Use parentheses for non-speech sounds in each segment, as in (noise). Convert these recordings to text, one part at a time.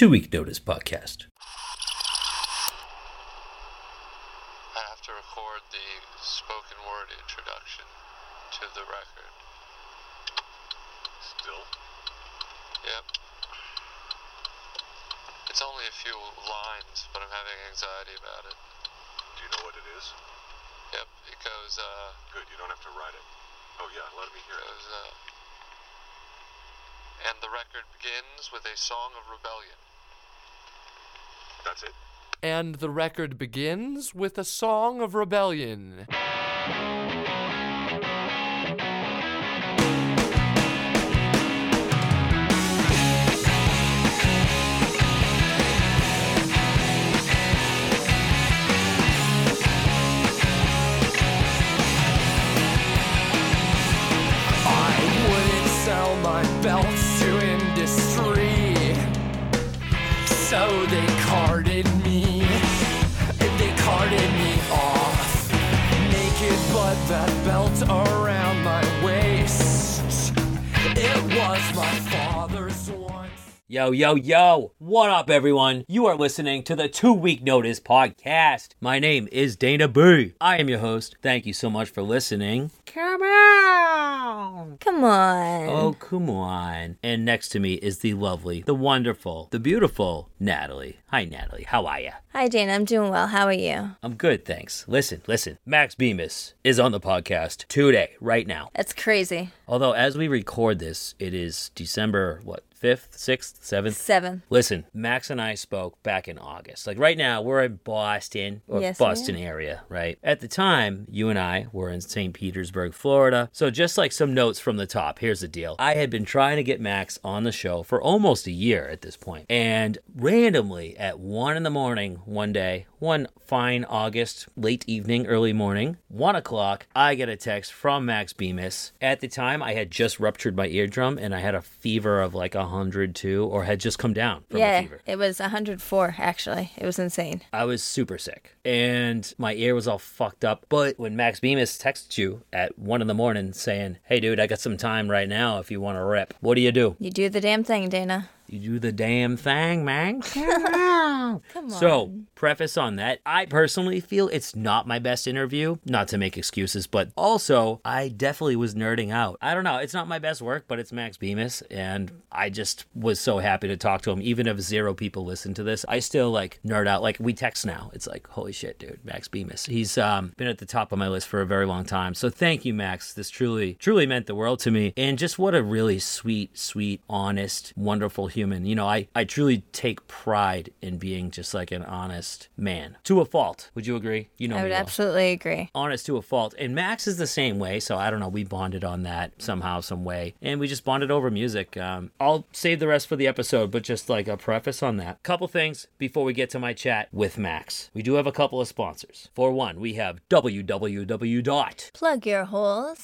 Two Week Notice Podcast. I have to record the spoken word introduction to the record. Still? Yep. It's only a few lines, but I'm having anxiety about it. Do you know what it is? Yep, it goes, uh, Good, you don't have to write it. Oh yeah, let me hear it. goes, uh, and the record begins with a song of rebellion. That's it? And the record begins with a song of rebellion. I wouldn't sell my belts to industry. So they that belt around Yo, yo, yo. What up, everyone? You are listening to the Two Week Notice Podcast. My name is Dana B. I am your host. Thank you so much for listening. Come on. Come on. Oh, come on. And next to me is the lovely, the wonderful, the beautiful Natalie. Hi, Natalie. How are you? Hi, Dana. I'm doing well. How are you? I'm good, thanks. Listen, listen. Max Bemis is on the podcast today, right now. That's crazy. Although, as we record this, it is December, what, 5th, 6th, 7th? Seven. Listen, Max and I spoke back in August. Like right now, we're in Boston or Yes, Boston area, right? At the time, you and I were in St. Petersburg, Florida. So just like some notes from the top, here's the deal. I had been trying to get Max on the show for almost a year at this. And randomly at one in the morning one day, one fine August, late evening, early morning, one o'clock, I get a text from Max Bemis. At the time, I had just ruptured my eardrum and I had a fever of like 102 or had just come down from a yeah, fever. it was 104, actually. It was insane. I was super sick and my ear was all fucked up. But when Max Bemis texts you at one in the morning saying, Hey dude, I got some time right now if you want to rip, what do you do? You do the damn thing, Dana. You do the damn thing, man. (laughs) Come on. So, preface on that, I personally feel it's not my best interview, not to make excuses, but also I definitely was nerding out. I don't know, it's not my best work, but it's Max Bemis, and I just was so happy to talk to him. Even if zero people listen to this, I still like nerd out. Like we text now, it's like, holy shit, dude, Max Bemis. He's um, been at the top of my list for a very long time. So thank you, Max. This truly, truly meant the world to me, and just what a really sweet, sweet, honest, wonderful human. You know, I I truly take pride in being just like an honest man to a fault. Would you agree? You know, I would well absolutely agree. honest to a fault. And Max is the same way. So I don't know. We bonded on that somehow, some way. And we just bonded over music. Um, I'll save the rest for the episode, but just like a preface on that. Couple things before we get to my chat with Max. We do have a couple of sponsors. For one, we have www.com Plug your holes.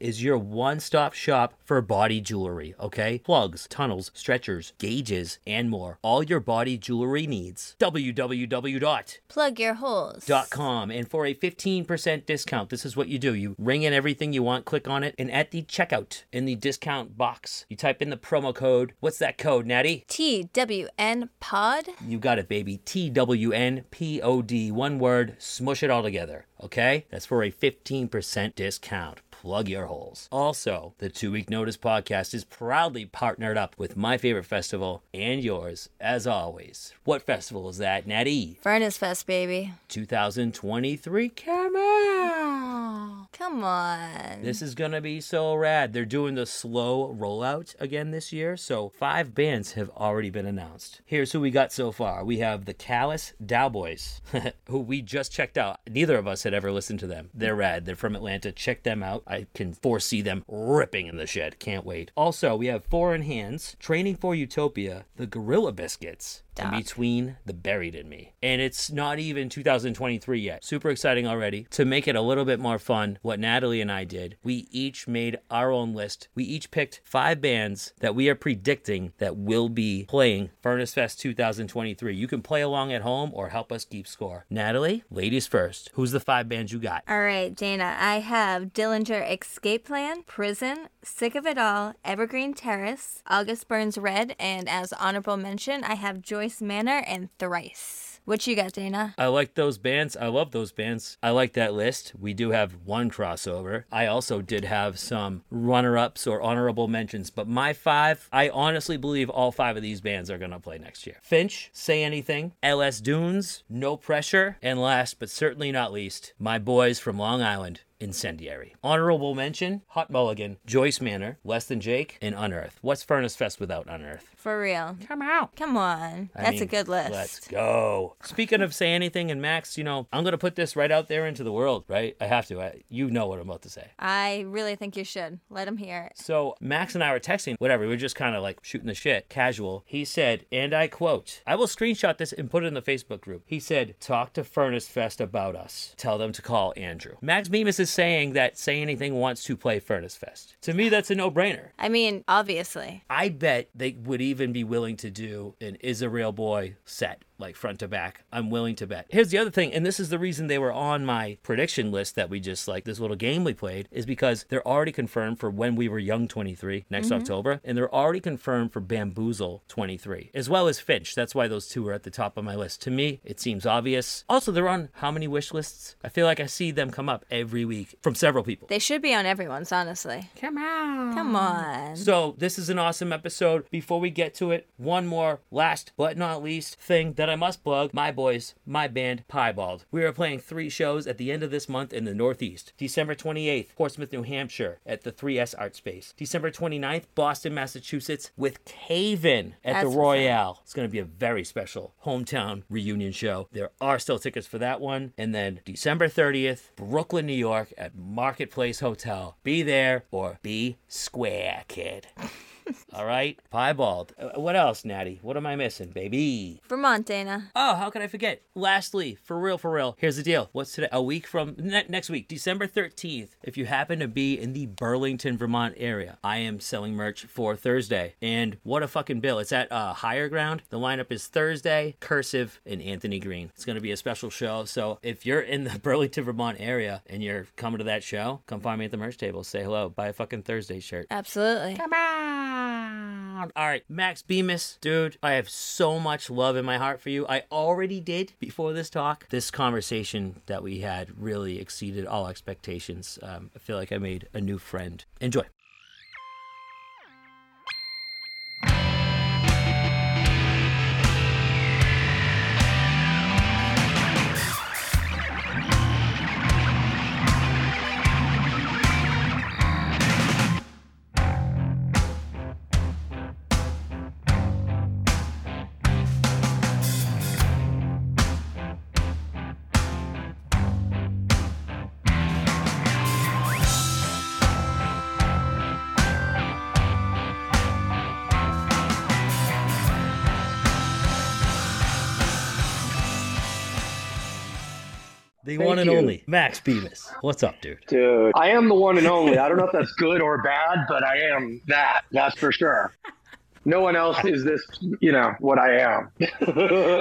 is your one-stop shop for body jewelry, okay? Plugs, tunnels, stretchers, gauges, and more. All your body jewelry needs. www.com Plug your holes. com and for a 15% discount this is what you do you ring in everything you want click on it and at the checkout in the discount box you type in the promo code what's that code natty TWN Pod. you got it baby t-w-n-p-o-d one word smush it all together okay that's for a 15% discount plug your holes. Also the two week notice podcast is proudly partnered up with my favorite festival and yours as always. What festival is that natty? Furnace Fest, baby. 2023 come on Come on. this is gonna be so rad. They're doing the slow rollout again this year so five bands have already been announced. Here's who we got so far. We have the Callous Daoboys, (laughs) who we just checked out. Neither of us had ever listened to them. They're rad. They're from atlanta. Check them out. I can foresee them ripping in the shed. Can't wait. Also we have foreign hands training for utopia the gorilla biscuits in Between the Buried and Me. And it's not even 2023 yet. Super exciting already. To make it a little bit more fun, what Natalie and I did, we each made our own list. We each picked five bands that we are predicting that will be playing Furnace Fest 2023. You can play along at home or help us keep score. Natalie, ladies first. Who's the five bands you got? All right, Dana, I have Dillinger Escape Plan, Prison, Sick of It All, Evergreen Terrace, August Burns Red, and as honorable mention, I have Joyce Manor and Thrice. What you got, Dana? I like those bands. I love those bands. I like that list. We do have one crossover. I also did have some runner ups or honorable mentions, but my five, I honestly believe all five of these bands are going to play next year. Finch, Say Anything, LS Dunes, No Pressure, and last but certainly not least, my boys from Long Island. Incendiary. Honorable mention Hot Mulligan, Joyce Manor, Less Than Jake, and Unearth. What's Furnace Fest without Unearth? For real. Come out. Come on. I That's a good list. Let's go. Speaking of say anything and Max, you know, I'm gonna put this right out there into the world, right? I have to. I, you know what I'm about to say. I really think you should. Let him hear it. So Max and I were texting, whatever. We were just kind of like shooting the shit, casual. He said, and I quote, I will screenshot this and put it in the Facebook group. He said, talk to Furnace Fest about us. Tell them to call Andrew. Max Bemis is saying that Say Anything wants to play Furnace Fest. To me, that's a no-brainer. I mean, obviously. I bet they would even be willing to do an Is a Real Boy set, like front to back. I'm willing to bet. Here's the other thing, and this is the reason they were on my prediction list that we just like this little game we played, is because they're already confirmed for When We Were Young 23 next mm-hmm. October, and they're already confirmed for Bamboozle 23, as well as Finch. That's why those two are at the top of my list. To me, it seems obvious. Also, they're on how many wish lists? I feel like I see them come up every week from several people. They should be on everyone's, honestly. Come on. Come on. So, this is an awesome episode. Before we get to it, one more last but not least thing that I must plug my boys, my band, Piebald. We are playing three shows at the end of this month in the Northeast. December 28th, Portsmouth, New Hampshire at the 3S Art Space. December 29th, Boston, Massachusetts with Cave In at That's the. Royale. It's going to be a very special hometown reunion show. There are still tickets for that one. And then December 30th, Brooklyn, New York at Marketplace Hotel. Be there or be square, kid. (laughs) (laughs) All right, piebald. Uh, What else, Natty? What am I missing, baby? Vermont, Dana. Oh, how could I forget? Lastly, for real, for real, here's the deal. What's today? A week from ne- next week, December 13th. If you happen to be in the Burlington, Vermont area, I am selling merch for Thursday. And what a fucking bill. It's at uh, Higher Ground. The lineup is Thursday, Cursive, and Anthony Green. It's going to be a special show. So if you're in the (laughs) Burlington, Vermont area and you're coming to that show, come find me at the merch table. Say hello. Buy a fucking Thursday shirt. Absolutely. Come on. All right, Max Bemis, dude, I have so much love in my heart for you. I already did before this talk. This conversation that we had really exceeded all expectations. Um, I feel like I made a new friend. Enjoy. One and you. only Max Bemis. What's up, dude? Dude, I am the one and only. I don't know if that's good or bad, but I am that. That's for sure. No one else is this, you know, what I am.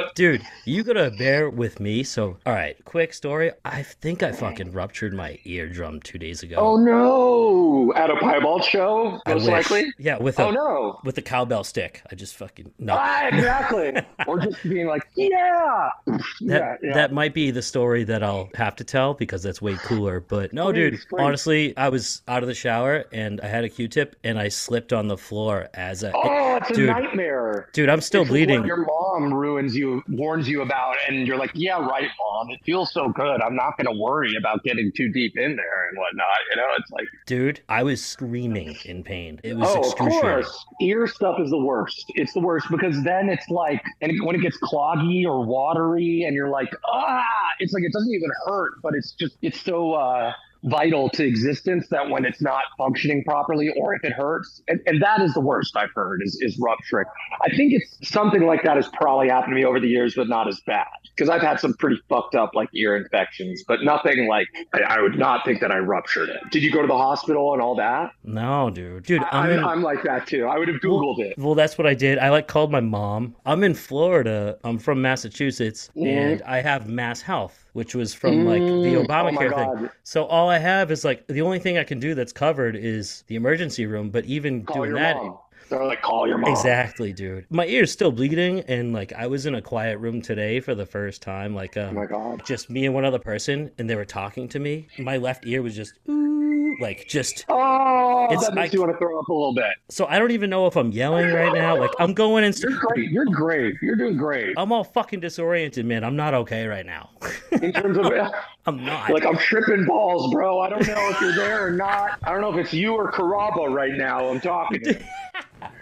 (laughs) Dude, you gotta bear with me. So, all right, quick story. I think I fucking ruptured my eardrum two days ago. oh no! At a piebald show, most likely. Yeah, with a Oh no! with a cowbell stick. I just fucking no. Ah, exactly. (laughs) or just being like, yeah, That yeah, yeah. that might be the story that I'll have to tell because that's way cooler. But no, dude, Please, please. honestly, I was out of the shower and I had a Q-tip and I slipped on the floor as a. oh, it's a dude, nightmare. dude, I'm still It's bleeding. Your mom ruins you, warns you about, and you're like, "Yeah, right, mom. It feels so good. I'm not going to worry about getting too deep in there and whatnot." You know, it's like, Dude, I was screaming in pain. It was oh, of course, ear stuff is the worst. It's the worst because then it's like, and when it gets cloggy or watery, and you're like, ah, it's like it doesn't even hurt, but it's just, it's so. uh vital to existence that when it's not functioning properly or if it hurts, and, and that is the worst I've heard is, is rupturing. I think it's something like that has probably happened to me over the years, but not as bad because I've had some pretty fucked up like ear infections, but nothing like I, I would not think that I ruptured it. Did you go to the hospital and all that? No, dude. Dude, I, I'm in, I'm like that too. I would have Googled it. Well, that's what I did. I like called my mom. I'm in Florida. I'm from Massachusetts, Mhm. and I have Mass Health, which was from like the Mm, oh Obamacare thing. God. So all I have is like the only thing I can do that's covered is the emergency room. But even Call doing that, mom. They're like, call your mom. exactly, dude. My ear's still bleeding, and like I was in a quiet room today for the first time. Like, Oh um, my god. just me and one other person, and they were talking to me. My left ear was just ooh, like just. Oh, It's- that makes I- you want to throw up a little bit. So I don't even know if I'm yelling right now. Like I'm going and. You're great. You're great. You're doing great. I'm all fucking disoriented, man. I'm not okay right now. (laughs) In terms of I'm not. like I'm tripping balls, bro. I don't know if you're there or not. I don't know if it's you or Caraba right now. I'm talking. (laughs)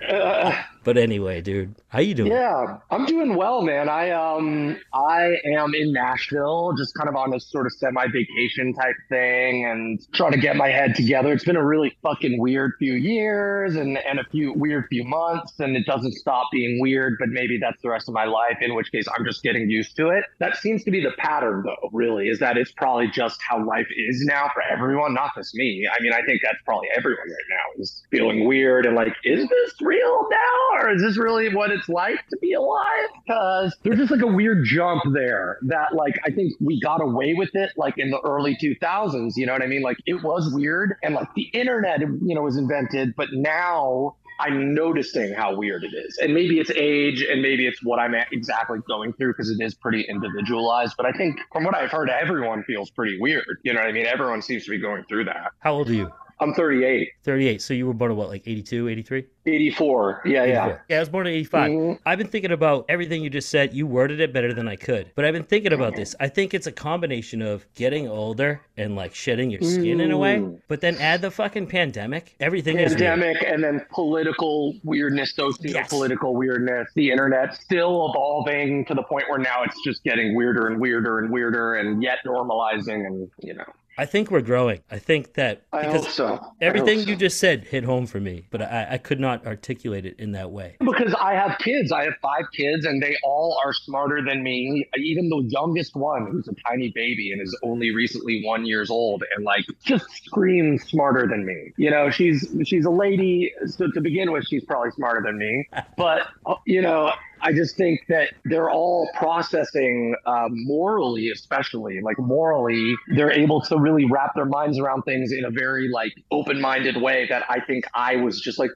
but anyway, dude, how you doing? yeah, I'm doing well, man. I um I am in Nashville, just kind of on a sort of semi vacation type thing, and trying to get my head together. It's been a really fucking weird few years, and and a few weird few months, and it doesn't stop being weird. But maybe that's the rest of my life. In which case, I'm just getting used to it. That seems to be the pattern, though. Really, is that it's probably just how life is now for everyone, not just me. I mean, I think that's probably everyone right now is feeling weird and like, is this real now, or is this really what it's like to be alive? Because there's just like a weird jump there that, like, I think we got away with it, like in the early 2000s. You know what I mean? Like, it was weird, and like the internet, you know, was invented, but now. I'm noticing how weird it is. And maybe it's age and maybe it's what I'm exactly going through because it is pretty individualized. But I think from what I've heard, everyone feels pretty weird. You know what I mean? Everyone seems to be going through that. How old are you? I'm 38, 38. So you were born in what, like 82, 83? 84. Yeah, yeah. 84. Yeah, I was born in 85. Mhm. I've been thinking about everything you just said. You worded it better than I could. But I've been thinking about this. I think it's a combination of getting older and like shedding your skin in a way. Mm. But then add the fucking pandemic. Everything is. Pandemic and then political weirdness, Yes. socio-political weirdness, the internet still evolving to the point where now it's just getting weirder and weirder and weirder and yet normalizing and you know. I think we're growing. I think that because so. Everything so. you just said hit home for me, but I, I could not articulate it in that way. Because I have kids. I have five kids, and they all are smarter than me. Even the youngest one, who's a tiny baby and is only recently one years old, and like just screams smarter than me. You know, she's she's a lady. So to begin with, she's probably smarter than me. But you know, I just think that they're all processing uh, morally, especially like morally, they're able to really wrap their minds around things in a very like open-minded way that I think I was just like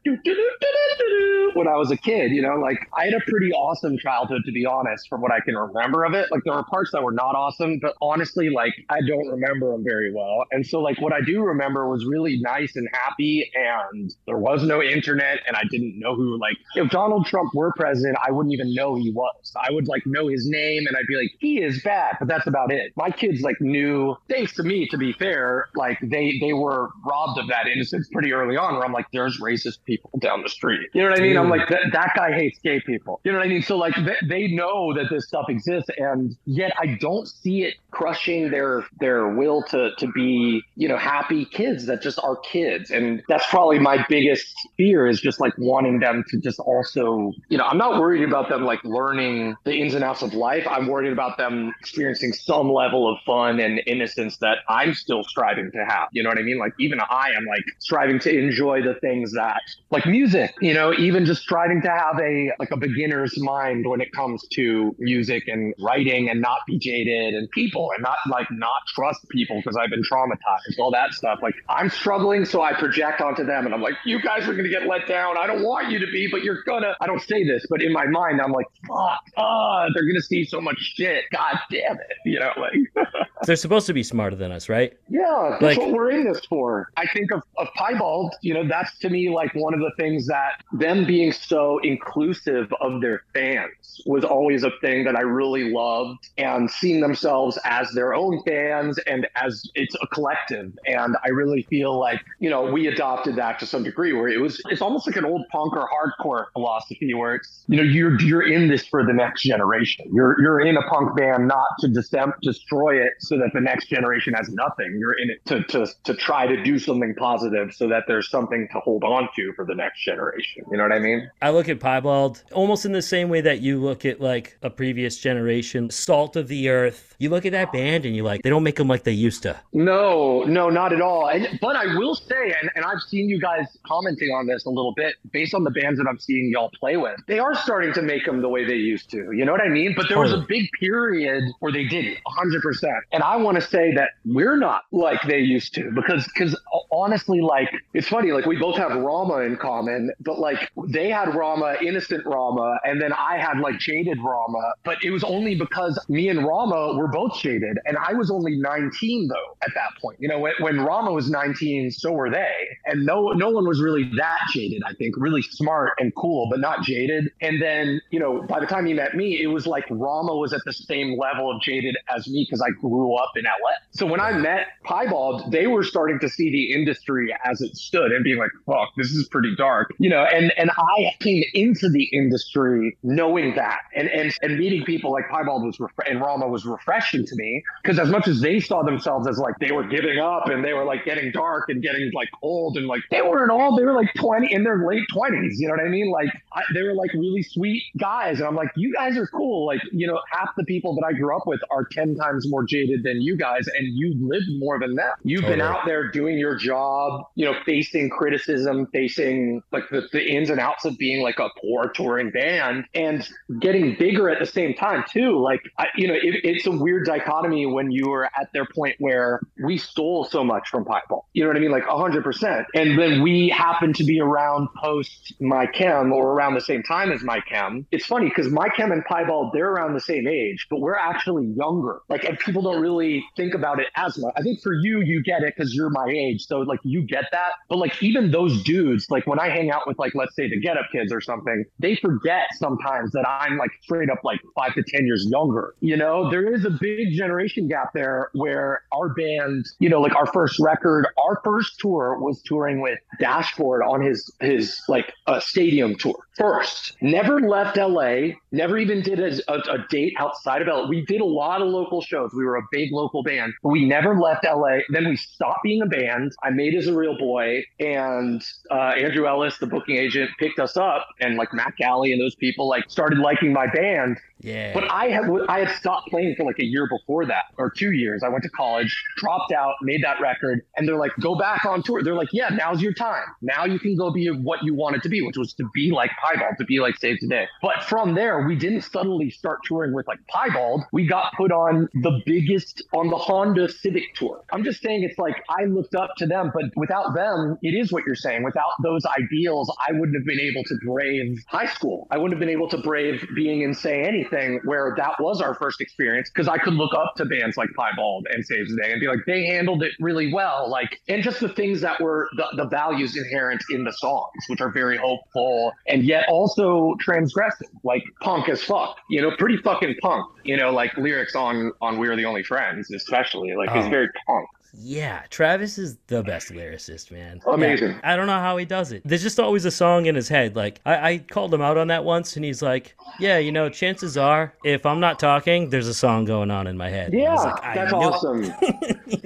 when I was a kid. You know, like I had a pretty awesome childhood to be honest, from what I can remember of it. Like there were parts that were not awesome, but honestly, like I don't remember them very well. And so like what I do remember was really nice and happy, and there was no internet, and I didn't know who like if Donald Trump were president, I wouldn't even know he was. I would like know his name, and I'd be like, he is bad, but that's about it. My kids like knew, thanks to me, to be fair, like they they were robbed of that innocence pretty early on. Where I'm like, there's racist people down the street. You know what I mean? I'm mm. like, that, that guy hates gay people. You know what I mean? So like they, they know that this stuff exists, and yet I don't see it crushing their their will to to be you know happy kids that just are kids, and that's probably my biggest fear is just like wanting them to just also you know I'm not worried about them like learning the ins and outs of life. I'm worried about them experiencing some level of fun and innocence that I'm still striving to have. You know what I mean? Like even I am like striving to enjoy the things that like music, you know, even just striving to have a like a beginner's mind when it comes to music and writing and not be jaded and people and not like not trust people because I've been traumatized, all that stuff. Like I'm struggling, so I project onto them and I'm like, you guys are gonna get let down. I don't want you to be, but you're gonna. I don't say this, but in my mind, I'm like, fuck, ah, they're gonna see so much shit. God damn it, you know, like. (laughs) They're supposed to be smarter than us, right? Yeah, that's Like- what we're in this for. I think of, of Piebald, you know, that's to me like one of the things that them being so inclusive of their fans was always a thing that I really loved and seeing themselves as their own fans and as it's a collective. And I really feel like, you know, we adopted that to some degree where it was, it's almost like an old punk or hardcore philosophy where it's, you know, you're you're in this for the next generation. You're you're in a punk band not to disem- destroy it so that the next generation has nothing. You're in it to, to to try to do something positive so that there's something to hold on to for the next generation. You know what I mean? I look at Piebald almost in the same way that you look at like a previous generation, Salt of the Earth. You look at that band and you're like, they don't make them like they used to. No, no, not at all. And, but I will say, and, and I've seen you guys commenting on this a little bit based on the bands that I'm seeing y'all play with. They are starting to make them the way they used to. You know what I mean? But there was a big period where they didn't, 100%. And I want to say that we're not like they used to because, because uh, honestly, like, it's funny, like, we both have Rama in common, but like, they had Rama, innocent Rama, and then I had like jaded Rama. But it was only because me and Rama were both jaded, and I was only 19 though at that point. You know, when, when Rama was 19, so were they, and no no one was really that jaded. I think really smart and cool, but not jaded. And then you know, by the time he met me, it was like Rama was at the same level of jaded as me because I grew up in LA. So when I met Piebald, they were starting to see the industry as it stood and being like, "Fuck, this is pretty dark," you know. And and I came into the industry knowing that, and and and meeting people like Piebald was ref- and Rama was refreshing to me because as much as they saw themselves as like they were giving up and they were like getting dark and getting like old and like they weren't all they were like 20 in their late 20s you know what i mean? Like I, they were like really sweet guys and i'm like you guys are cool like you know half the people that i grew up with are 10 times more jaded than you guys and you lived more than them. You've been out there doing your job you know facing criticism facing like the, the ins and outs of being like a poor touring band and getting bigger at the same time too. Like I, you know it, it's a weird dichotomy when you were at their point where we stole so much from Piebald. You know what i mean? Like 100% and then we happen to be around post my chem or around the same time as my chem. It's funny because my chem and Piebald they're around the same age but we're actually younger. Like and people don't really think about it as much. I think for you you get it because you're my age. So like you get that. But like even those dudes like when i hang out with like let's say the get up kids or something they forget sometimes that i'm like straight up like five to ten years younger. You know? There is a big generation gap there where our band you know like our first record our first tour was touring with dashboard on his his like uh, stadium tour first. Never left la never even did a, a, a date outside of la we did a lot of local shows. We were a big local band but we never left la then we stopped being a band. I made as a real boy and uh, andrew ellis the booking agent picked us up and like Matt Galle and those people like started liking my band. Yeah. but I had I had stopped playing for like a year before that, or two years. I went to college, dropped out, made that record, and they're like, "Go back on tour." They're like, "Yeah, now's your time. Now you can go be what you wanted to be, which was to be like Piebald, to be like Saves the Day." But from there, we didn't suddenly start touring with like Piebald. We got put on the biggest on the Honda Civic tour. I'm just saying, it's like I looked up to them, but without them, it is what you're saying. Without those ideals, I wouldn't have been able to brave high school. I wouldn't have been able to brave being in Say Anything, where that was our first experience, because I could look up to bands like Piebald and Saves the Day and be like, they handled it really well. Like, and just the things that were the, the values inherent in the songs, which are very hopeful and yet also transgressive, like punk as fuck, you know, pretty fucking punk, you know, like lyrics on on We're the Only Friends, especially. Like, it's Oh. very punk. Yeah, Travis is the best lyricist, man. Oh, amazing. Yeah, I don't know how he does it. There's just always a song in his head. Like I, I called him out on that once, and he's like, "Yeah, you know, chances are, if I'm not talking, there's a song going on in my head." Yeah, like, that's awesome. (laughs)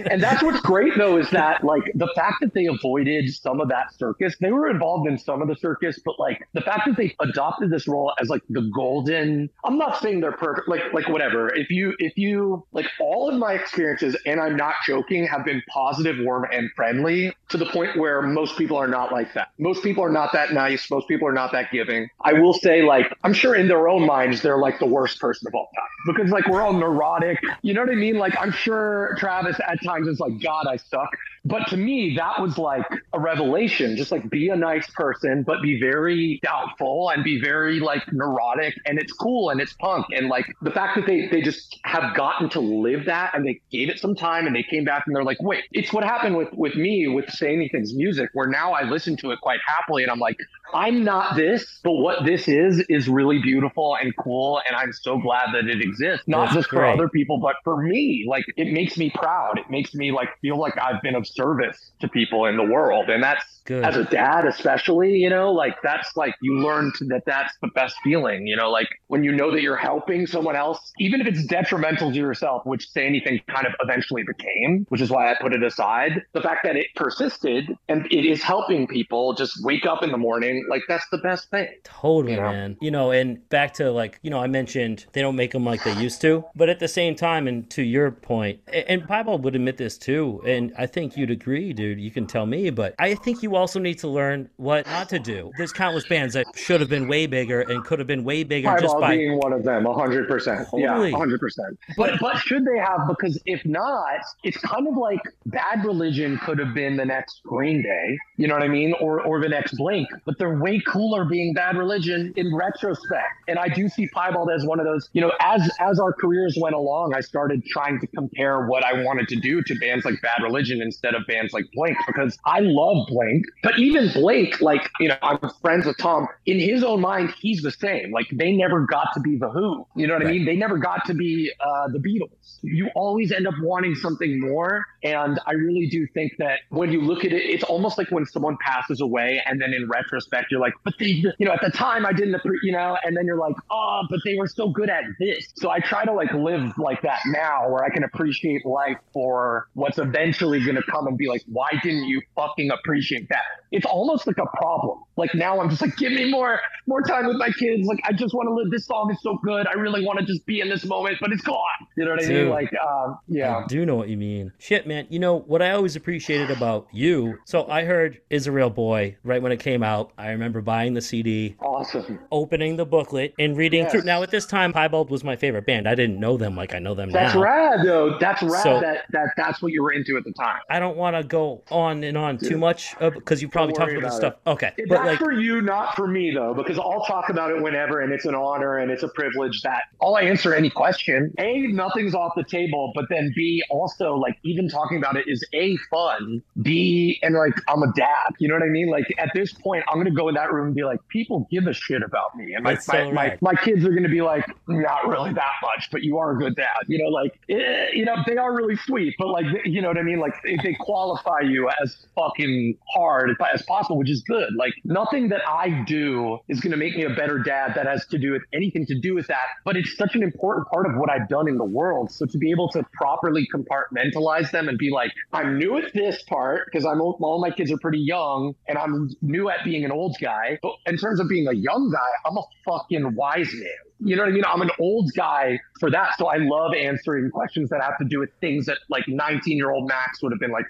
and that's what's great though is that like the fact that they avoided some of that circus, they were involved in some of the circus, but like the fact that they adopted this role as like the golden. I'm not saying they're perfect, like like whatever. If you if you like all of my experiences, and I'm not joking, have been positive, warm, and friendly to the point where most people are not like that. Most people are not that nice. Most people are not that giving. I will say like I'm sure in their own minds they're like the worst person of all time because like we're all neurotic. You know what I mean? Like I'm sure Travis at times is like, God, I suck. But to me, that was like a revelation. Just like be a nice person, but be very doubtful and be very like neurotic. And it's cool and it's punk. And like the fact that they they just have gotten to live that and they gave it some time and they came back and they're like, wait, it's what happened with with me with Say Anything's music, where now I listen to it quite happily and I'm like, I'm not this, but what this is is really beautiful and cool, and I'm so glad that it exists. Not That's just for other people, but for me. Like it makes me proud. It makes me like feel like I've been of service to people in the world. And that's Good. as a dad, especially, you know, like that's like you learn to, that that's the best feeling, you know, like when you know that you're helping someone else, even if it's detrimental to yourself, which say anything kind of eventually became, which is why I put it aside. The fact that it persisted and it is helping people just wake up in the morning, like that's the best thing. Totally, You know? man. You know, and back to like, you know, I mentioned they don't make them like they used to, but at the same time, and to your and Piebald would admit this too, and I think you'd agree, dude. You can tell me, but I think you also need to learn what not to do. There's countless bands that should have been way bigger and could have been way bigger just by. being one of them, hundred percent. Yeah, Totally. hundred percent. But but should they have? Because if not, it's kind of like Bad Religion could have been the next Green Day. You know what I mean? Or or the next Blink. But they're way cooler being Bad Religion in retrospect. And I do see Piebald as one of those. You know, as as our careers went along, I started trying to compare what I wanted to do to bands like Bad Religion instead of bands like Blink because I love Blink. But even Blink, like you know, I'm friends with Tom. In his own mind, he's the same. Like they never got to be the Who. You know what I mean? They never got to be uh, the Beatles. You always end up wanting something more. And I really do think that when you look at it, it's almost like when someone passes away, and then in retrospect, you're like, but they, you know, at the time I didn't, appre- you know, and then you're like, oh, but they were so good at this. So I try to like live like that now, where I can appreciate life for what's eventually going to come and be like, why didn't you fucking appreciate that? It's almost like a problem. Like now I'm just like, give me more, more time with my kids. Like I just want to live. This song is so good. I really want to just be in this moment, but it's gone. You know what I Dude. mean? Like, um, yeah. I do know what you mean. Shit, man. You know what I always appreciated about you? So I heard Is a Real Boy right when it came out. I remember buying the CD, Awesome. opening the booklet, and reading Yes. through. Now, at this time, Piebald was my favorite band. I didn't know them like I know them That's now. That's rad, though. That's rad So- that, that that's what you were into at the time. I don't want to go on and on too much because you probably Don't talked worry about this about stuff. Okay, That's but like, for you, not for me, though, because I'll talk about it whenever, and it's an honor and it's a privilege that I'll answer any question. A, nothing's off the table, but then B, also like even talking about it is A, fun. B, and like I'm a dad. You know what I mean? Like at this point, I'm gonna go in that room and be like, people give a shit about me, and my That's my, so my, rad. my kids are gonna be like, not really that much, but you are a good dad. You know, like eh, you know they are really sweet, but like you know what I mean? Like they, they qualify you as fucking hard as possible, which is good. Like nothing that I do is gonna make me a better dad that has to do with anything to do with that. But it's such an important part of what I've done in the world. So to be able to properly compartmentalize them and be like, I'm new at this part because I'm all my kids are pretty young and I'm new at being an old guy. But in terms of being a young guy, I'm a fucking wise man. You know what I mean? I'm an old guy for that. So I love answering questions that have to do with things that like 19 year old Max would have been like?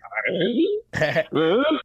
(laughs)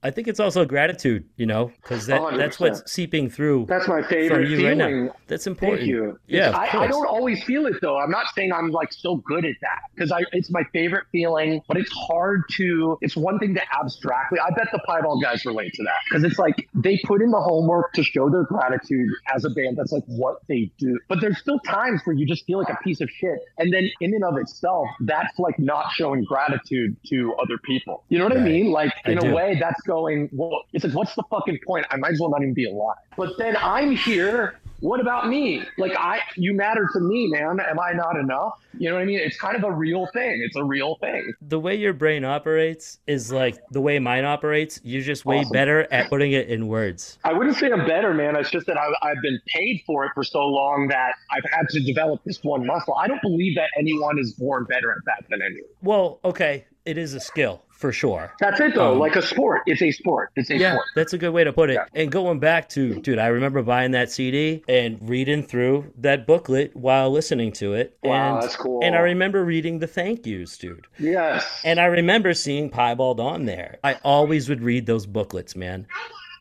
I think it's also gratitude, you know, because that, oh, that's 100%. what's seeping through that's my favorite right feeling. now. That's important. Thank you. Yeah, I, I don't always feel it though. I'm not saying I'm like so good at that because I it's my favorite feeling, but it's hard to. It's one thing to abstractly. I bet the Piebald guys relate to that because it's like they put in the homework to show their gratitude as a band. That's like what they do. But there's still times where you just feel like a piece of shit, and then in and of itself, that's like not showing gratitude to other people. You know what I mean? Like in a way, that's going. Well, it's like what's the fucking point? I might as well not even be alive. But then I'm here what about me? Like I, you matter to me, man. Am I not enough? You know what I mean? It's kind of a real thing. It's a real thing. The way your brain operates is like the way mine operates. You're just way Awesome. better at putting it in words. I wouldn't say I'm better, man. It's just that I've, I've been paid for it for so long that I've had to develop this one muscle. I don't believe that anyone is born better at that than anyone. Well, okay, it is a skill for sure. That's it, though. Um, like a sport. It's a sport. It's a Yeah, sport. that's a good way to put it. Yeah. And going back to, dude, I remember buying that CD and reading through that booklet while listening to it. Wow, and, that's cool. And I remember reading the thank yous, dude. Yes. And I remember seeing Piebald on there. I always would read those booklets, man.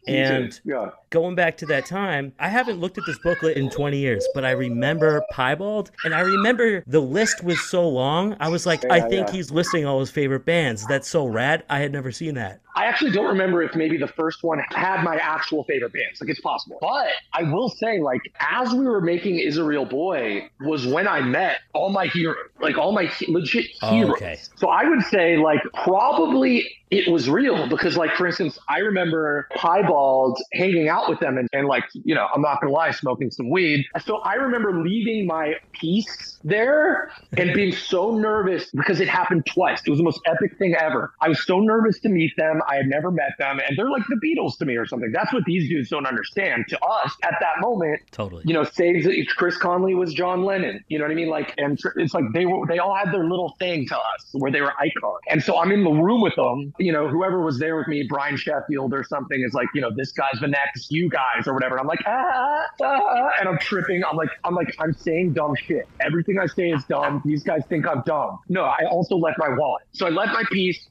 And yeah. Going back to that time, I haven't looked at this booklet in 20 years, but I remember Piebald and I remember the list was so long. I was like, I think yeah. he's listing all his favorite bands. That's so rad. I had never seen that. I actually don't remember if maybe the first one had my actual favorite bands. Like it's possible. But I will say, like, as we were making Is a Real Boy was when I met all my heroes, like all my he- legit Oh, heroes. okay. So I would say, like, probably it was real because, like, for instance, I remember Piebald hanging out out with them and, and like, you know, I'm not gonna lie, smoking some weed. So I remember leaving my piece there and being so nervous because it happened twice. It was the most epic thing ever. I was so nervous to meet them. I had never met them, and they're like the Beatles to me or something. That's what these dudes don't understand. To us, at that moment, Totally. you know, saves Chris Conley was John Lennon. You know what I mean? Like, and it's like they were, they all had their little thing to us where they were icons. And so I'm in the room with them. You know, whoever was there with me, Brian Sheffield or something, is like, you know, this guy's the next, you guys or whatever. And I'm like, ah, ah, and I'm tripping. I'm like, I'm like, I'm saying dumb shit. Everything I say is dumb. These guys think I'm dumb. No, I also left my wallet. So I left my piece.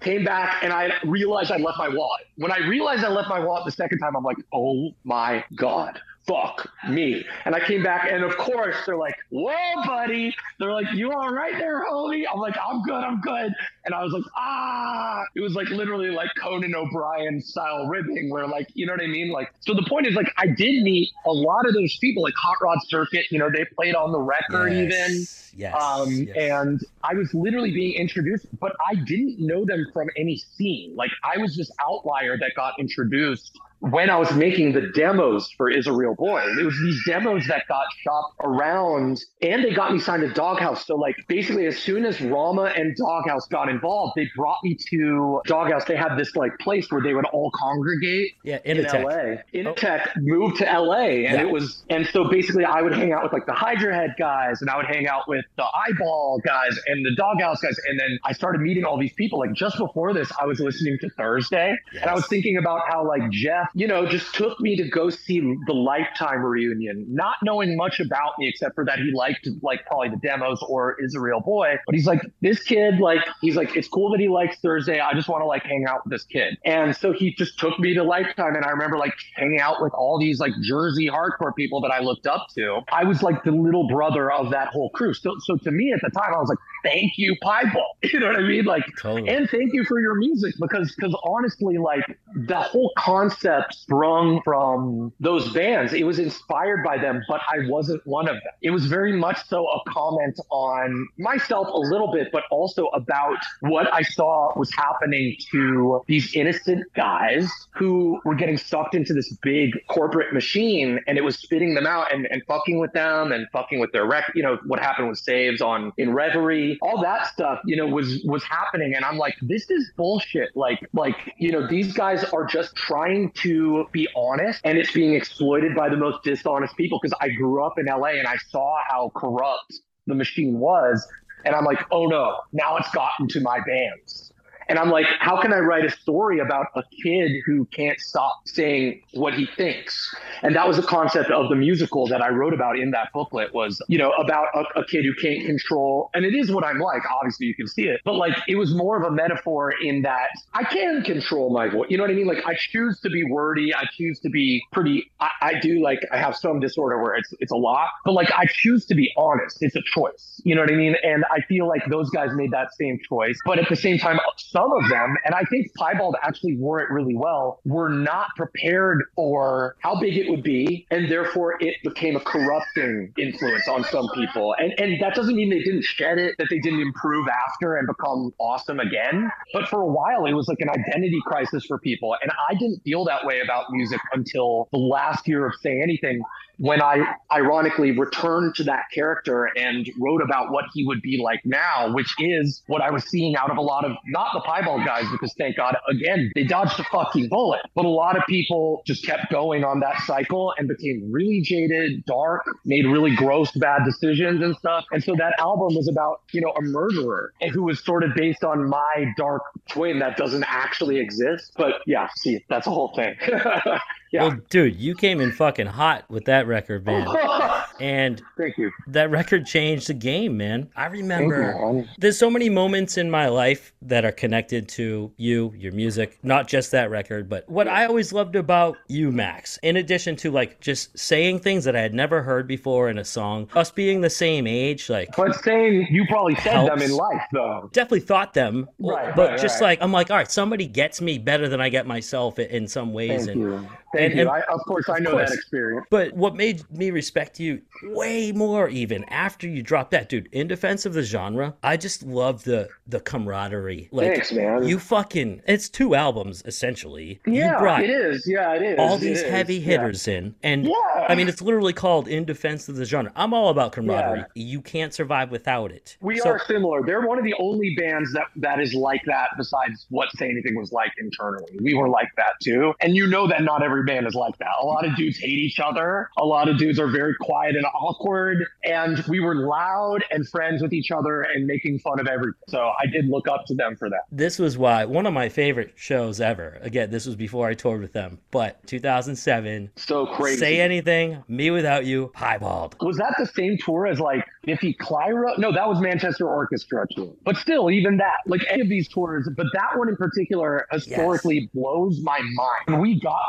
Came back and I realized I left my wallet. When I realized I left my wallet the second time, I'm like, oh my God, fuck me. And I came back and of course they're like, whoa, buddy. They're like, you all right there, homie? I'm like, I'm good, I'm good. And I was like, ah, it was like literally like Conan O'Brien style ribbing where like, you know what I mean? Like, so the point is like, I did meet a lot of those people, like Hot Rod Circuit, you know, they played on the record even. Yes. Yes. Um, yes. and I was literally being introduced, but I didn't know them from any scene. Like I was this outlier that got introduced when I was making the demos for Is a Real Boy. It was these demos that got shopped around and they got me signed to Doghouse. So like basically as soon as Rama and Doghouse got involved, they brought me to Doghouse. They had this like place where they would all congregate yeah, in Initech. LA. Oh. Initech moved to LA and Yeah. it was and so basically I would hang out with like the Hydra Head guys and I would hang out with the eyeball guys and the doghouse guys. And then I started meeting all these people. Like just before this, I was listening to Thursday and I was thinking about how like Jeff, you know, just took me to go see the Lifetime reunion, not knowing much about me except for that he liked like probably the demos or is a real boy. But he's like, this kid, like, he's like, it's cool that he likes Thursday. I just want to like hang out with this kid. And so he just took me to Lifetime. And I remember like hanging out with all these like Jersey hardcore people that I looked up to. I was like the little brother of that whole crew. So, so to me at the time, I was like, thank you, Piebald. (laughs) You know what I mean? Like, Totally. and thank you for your music because because honestly like the whole concept sprung from those bands it was inspired by them but i wasn't one of them it was very much so a comment on myself a little bit but also about what i saw was happening to these innocent guys who were getting sucked into this big corporate machine and it was spitting them out and, and fucking with them and fucking with their rec you know what happened with saves on in reverie all that stuff you know was was happening. And i'm like this is bullshit. Like like you know these guys are just trying to be honest and it's being exploited by the most dishonest people. Because i grew up in la and i saw how corrupt the machine was. And i'm like oh no now it's gotten to my bands and I'm like, how can I write a story about a kid who can't stop saying what he thinks? And that was the concept of the musical that I wrote about in that booklet was, you know, about a, a kid who can't control. And it is what I'm like. Obviously, you can see it. But like, it was more of a metaphor in that I can control my voice. You know what I mean? Like, I choose to be wordy. I choose to be pretty. I, I do like, I have some disorder where it's, it's a lot, but like, I choose to be honest. It's a choice. You know what I mean? And I feel like those guys made that same choice. But at the same time, some of them, and I think Piebald actually wore it really well, were not prepared for how big it would be, and therefore it became a corrupting influence on some people. And and that doesn't mean they didn't shed it, that they didn't improve after and become awesome again. But for a while, it was like an identity crisis for people, and I didn't feel that way about music until the last year of Say Anything when I ironically returned to that character and wrote about what he would be like now, which is what I was seeing out of a lot of not the piebald guys, because thank God, again, they dodged a fucking bullet. But a lot of people just kept going on that cycle and became really jaded, dark, made really gross, bad decisions and stuff. And so that album was about, you know, a murderer who was sort of based on my dark twin that doesn't actually exist. But yeah, see, that's a whole thing. (laughs) yeah. Well, dude, you came in fucking hot with that record, man. (laughs) And Thank you. that record changed the game, man. I you, remember man. there's so many moments in my life that are connected to you, your music, not just that record, but what I always loved about you, Max, in addition to like just saying things that I had never heard before in a song, us being the same age, like But saying you probably said them in life, though. definitely thought them, Right, but right, just right. like I'm like, all right, somebody gets me better than I get myself in some ways, Thank and you. Thank And- you. and- I, of course, I of know course. that experience. But what made me respect you way more even after you dropped that, dude, in defense of the genre, I just love the the camaraderie. Like Thanks, man. you fucking it's two albums essentially. yeah, you brought it is. Yeah, it is. all these is. heavy Yeah. hitters in. And Yeah. I mean it's literally called In Defense of the Genre. I'm all about camaraderie. You can't survive without it. We So- are similar. They're one of the only bands that that is like that. Besides what Say Anything was like internally, we were like that too. And you know that not every band is like that. A lot of dudes hate each other. A lot of dudes are very quiet and awkward. And we were loud and friends with each other and making fun of everything. So I did look up to them for that. this was why one of my favorite shows ever. Again, this was before I toured with them, but 2007. So crazy. Say anything, me without you, piebald. was that the same tour as like Biffy Clyro? No, that was Manchester Orchestra tour. But still, even that, like any of these tours, but that one in particular historically blows my mind. When we got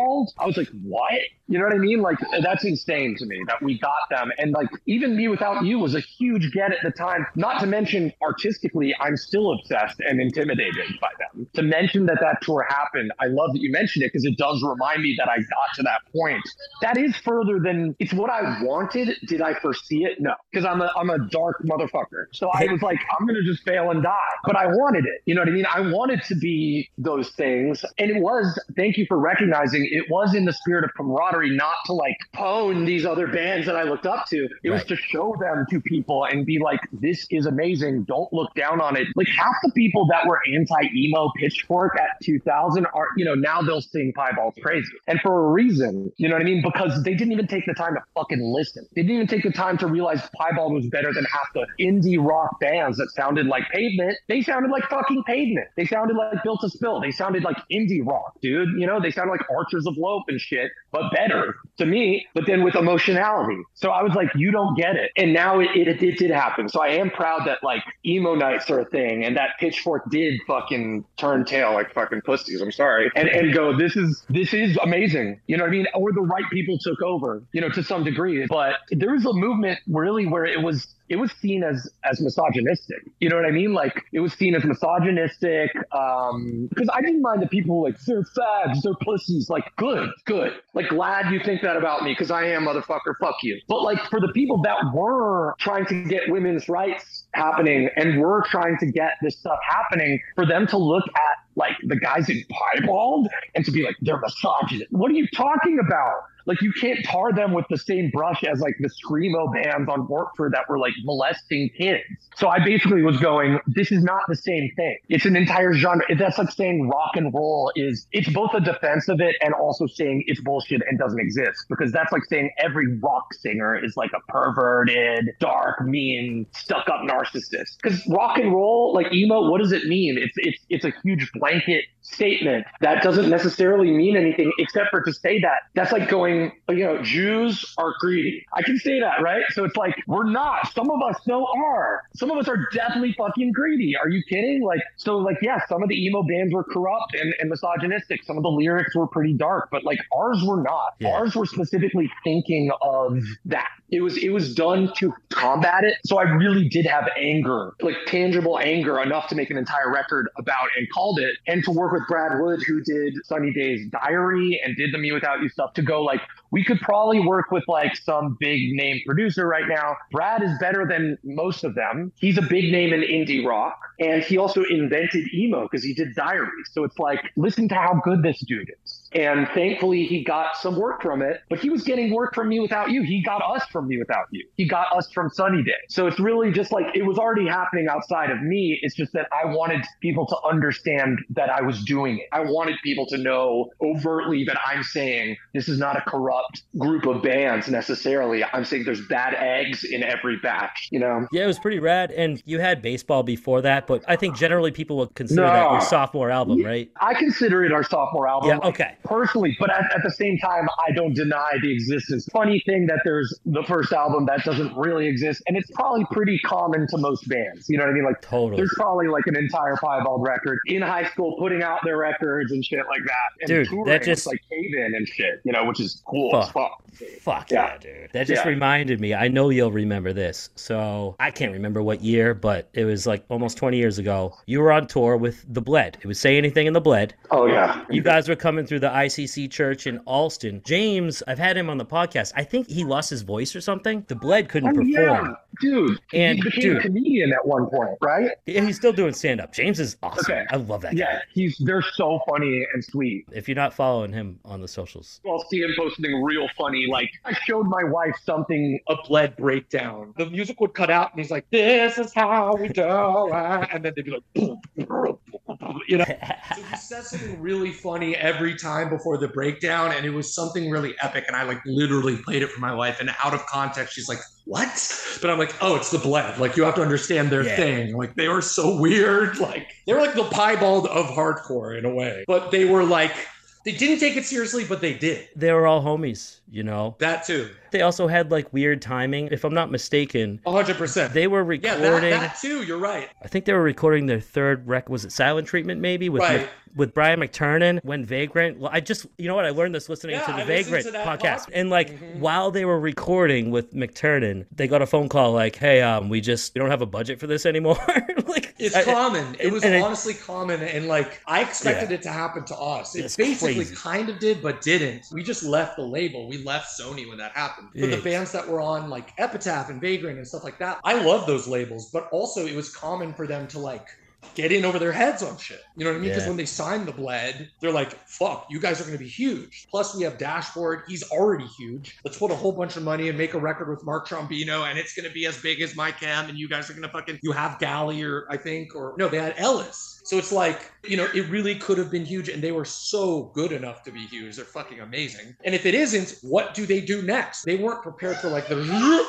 piebald, I was like, what? You know what I mean? Like that's insane to me that we got them. And like even me without you was a huge get at the time. Not to mention artistically, I'm still obsessed and intimidated by them. To mention that that tour happened, I love that you mentioned it because it does remind me that I got to that point. That is further than it's what I wanted. Did I foresee it? No, because I'm a I'm a dark motherfucker. So I was like, I'm gonna just fail and die. But I wanted it. You know what I mean? I wanted to be those things, and it was. Thank you for recognizing. It was in the spirit of camaraderie, not to like pwn these other bands that I looked up to. It was to show them to people and be like, this is amazing. Don't look down on it. Like half the people that were anti emo pitchfork at 2000 are, you know, now they'll sing Piebald's crazy. And for a reason, you know what I mean? Because they didn't even take the time to fucking listen. They didn't even take the time to realize Piebald was better than half the indie rock bands that sounded like pavement. They sounded like fucking pavement. They sounded like built to spill. They sounded like indie rock, dude. You know, they sounded like Archers of Loaf and shit, but better to me, but then with emotionality. So I was like, you don't get it. And now it, it, it did happen. So I am proud that like emo nights are a thing and that pitchfork did fucking turn tail like fucking pussies. I'm sorry. And and go, this is this is amazing. You know what I mean? Or the right people took over, you know, to some degree. But there was a movement really where it was it was seen as as misogynistic. You know what I mean? Like it was seen as misogynistic. Um, because I didn't mind the people like they're fags, they're pussies. Like good, good. Like glad you think that about me because I am motherfucker. Fuck you. But like for the people that were trying to get women's rights happening and were trying to get this stuff happening, for them to look at like the guys in piebald and to be like they're misogynist. What are you talking about? Like you can't tar them with the same brush as like the screamo bands on Warped Tour that were like molesting kids. So I basically was going, this is not the same thing. It's an entire genre. That's like saying rock and roll is it's both a defense of it and also saying it's bullshit and doesn't exist. Because that's like saying every rock singer is like a perverted, dark, mean, stuck-up narcissist. Because rock and roll, like emo, what does it mean? It's it's it's a huge blanket statement that doesn't necessarily mean anything except for to say that. That's like going, you know, Jews are greedy. I can say that, right? So it's like, we're not. Some of us so are. Some of us are definitely fucking greedy. Are you kidding? Like, so like, yeah, some of the emo bands were corrupt and, and misogynistic. Some of the lyrics were pretty dark, but like ours were not. Yeah. Ours were specifically thinking of that. It was, it was done to combat it. So I really did have anger, like tangible anger enough to make an entire record about and called it and to work with Brad Wood, who did Sunny Days Diary and did the mewithoutYou stuff to go like, we could probably work with like some big name producer right now. Brad is better than most of them. He's a big name in indie rock. And he also invented emo because he did Diary. So it's like, listen to how good this dude is. And thankfully, he got some work from it, but he was getting work from mewithoutYou. He got us from mewithoutYou. He got us from Sunny Day. So it's really just like it was already happening outside of me. It's just that I wanted people to understand that I was doing it. I wanted people to know overtly that I'm saying this is not a corrupt group of bands necessarily. I'm saying there's bad eggs in every batch, you know? Yeah, it was pretty rad. And you had baseball before that, but I think generally people would consider that your sophomore album, right? I consider it our sophomore album. Yeah, okay. Personally, but at, at the same time, I don't deny the existence. Funny thing that there's the first album that doesn't really exist, and it's probably pretty common to most bands. You know what I mean? Like, Totally. there's probably like an entire Piebald record in high school putting out their records and shit like that. And Dude, touring that just- like Cave In and shit, you know, which is cool Fuck. as fuck. Fuck yeah, Yeah. dude. That just Yeah. reminded me. I know you'll remember this. So I can't remember what year, but it was like almost 20 years ago. You were on tour with The Bled. It was Say Anything in The Bled. Oh yeah. You guys were coming through the ICC Church in Allston. James, I've had him on the podcast. I think he lost his voice or something. The Bled couldn't Oh, yeah, perform. dude. And, he became dude- a comedian at one point, right? Yeah, He's still doing stand up. James is awesome. Okay. I love that guy. Yeah, he's they're so funny and sweet. If you're not following him on the socials, I'll see him posting real funny. Like I showed my wife something. a bled breakdown. The music would cut out, and he's like, "This is how we do it," and then they'd be like, boom, boom, boom, you know. (laughs) So he says something really funny every time before the breakdown, and it was something really epic. And I like literally played it for my wife, and out of context, she's like, "What?" But I'm like, "Oh, it's the bled. Like you have to understand their Yeah. thing. Like they were so weird. Like they were like the piebald of hardcore in a way, but they were like." They didn't take it seriously, but they did. they were all homies, you know? That too. They also had like weird timing. If I'm not mistaken, 100%. they were yeah, recording. that, that too. You're right. I think they were recording their third rec. Was it Silent Treatment? Maybe with Right. Mc- with Brian McTernan when Vagrant. Well, I just you know what I learned this listening Yeah, to the I Vagrant to podcast, pod- and like Mhm. while they were recording with McTernan, they got a phone call like, "Hey, um, we just we don't have a budget for this anymore." (laughs) like It's I- common. It was and it- honestly common, and like I expected Yeah. it to happen to us. It It's basically crazy. kind of did, but didn't. We just left the label. We left Sony when that happened. For the bands that were on like Epitaph and Vagrant and stuff like that, I love those labels, but also it was common for them to like get in over their heads on shit. You know what I mean? Because Yeah. when they signed the Bled, they're like, "Fuck, you guys are going to be huge." Plus, we have Dashboard. He's already huge. Let's put a whole bunch of money and make a record with Mark Trombino, and it's going to be as big as my cam. And you guys are going to fucking. You have Galle, or I think, or no, they had Ellis. So it's like, you know, it really could have been huge, and they were so good enough to be huge. They're fucking amazing. And if it isn't, what do they do next? They weren't prepared for like the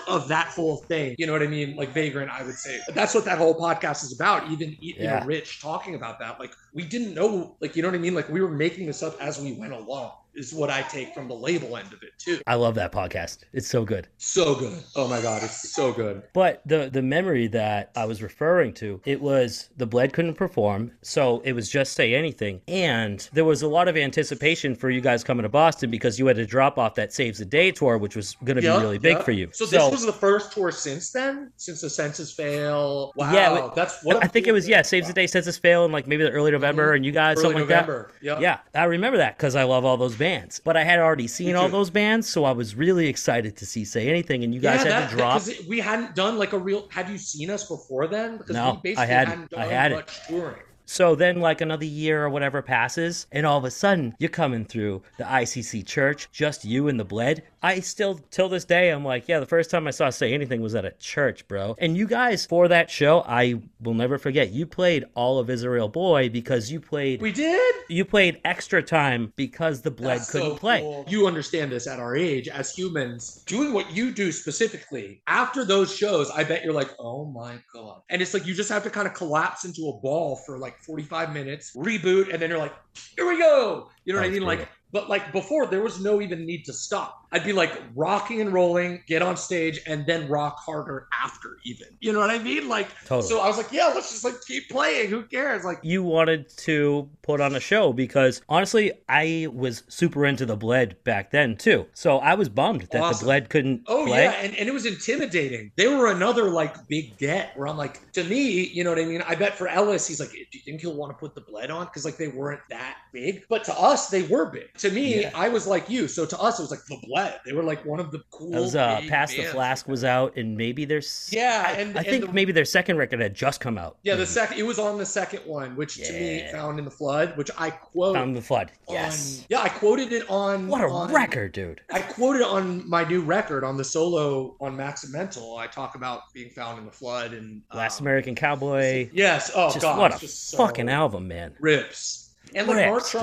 of that whole thing. You know what I mean? Like Vagrant, I would say. That's what that whole podcast is about. Even you Yeah. know, Rich talking about that. Like we didn't know, like you know what I mean? Like we were making this up as we went along. Is what I take from the label end of it too. I love that podcast. It's so good. So good. Oh my god, it's so good. But the the memory that I was referring to, it was the Bled couldn't perform, so it was just say anything, and there was a lot of anticipation for you guys coming to Boston because you had to drop off that Saves the Day tour, which was going to Yeah, be really big for you. So, this was the first tour since then, since the Senses Fail. Wow, Yeah, that's what I think it was yeah, Saves the Day Senses Fail in like maybe the early November, and you guys Mm-hmm. Early something like November. that. Yeah. Yeah, I remember that because I love all those bands. But I had already seen all those bands, so I was really excited to see Say Anything, and you guys yeah, had that, to drop. because we hadn't done like a real. Had you seen us before then? Because No, we basically I hadn't. I done hadn't. much touring. So then, like another year or whatever passes, and all of a sudden you're coming through the ICC church, just you and the bled. I still, till this day, I'm like, yeah, the first time I saw Say Anything was at a church, bro. And you guys, for that show, I will never forget, you played all of Is a Real Boy because you played. We did. you played extra time because the bled That's couldn't so play. cool. You understand this at our age as humans, doing what you do specifically after those shows. I bet you're like, oh my god, and it's like you just have to kind of collapse into a ball for like 45 minutes, reboot, and then you're like, here we go. You know what I That's mean? Like, brutal. But like before, there was no even need to stop. I'd be like rocking and rolling, get on stage, and then rock harder after even. You know what I mean? Like, Totally. so I was like, yeah, let's just like keep playing. Who cares? Like, you wanted to put on a show because honestly, I was super into the bled back then too. So I was bummed that the bled couldn't Oh play. yeah, and, and it was intimidating. They were another like big get where I'm like, to me, you know what I mean? I bet for Ellis, he's like, do you think he'll want to put the bled on? Because like they weren't that big. But to us, they were big. To me, Yeah. I was like you. So to us, it was like the bled. They were like one of the cool. That was uh, Past the. Flask was out, and maybe their Yeah, I, and- I and think the- maybe their second record had just come out. Yeah, the second it was on the second one, which to me found in the flood, which I quote Found in the Flood. on- Yes, yeah, I quoted it on what a on- record, dude. I quoted on my new record on the solo on Max and Mental. I talk about being found in the flood and Last um, American Cowboy. Yes. Oh just god. what a just so fucking album, man. rips. And like Mark Rips,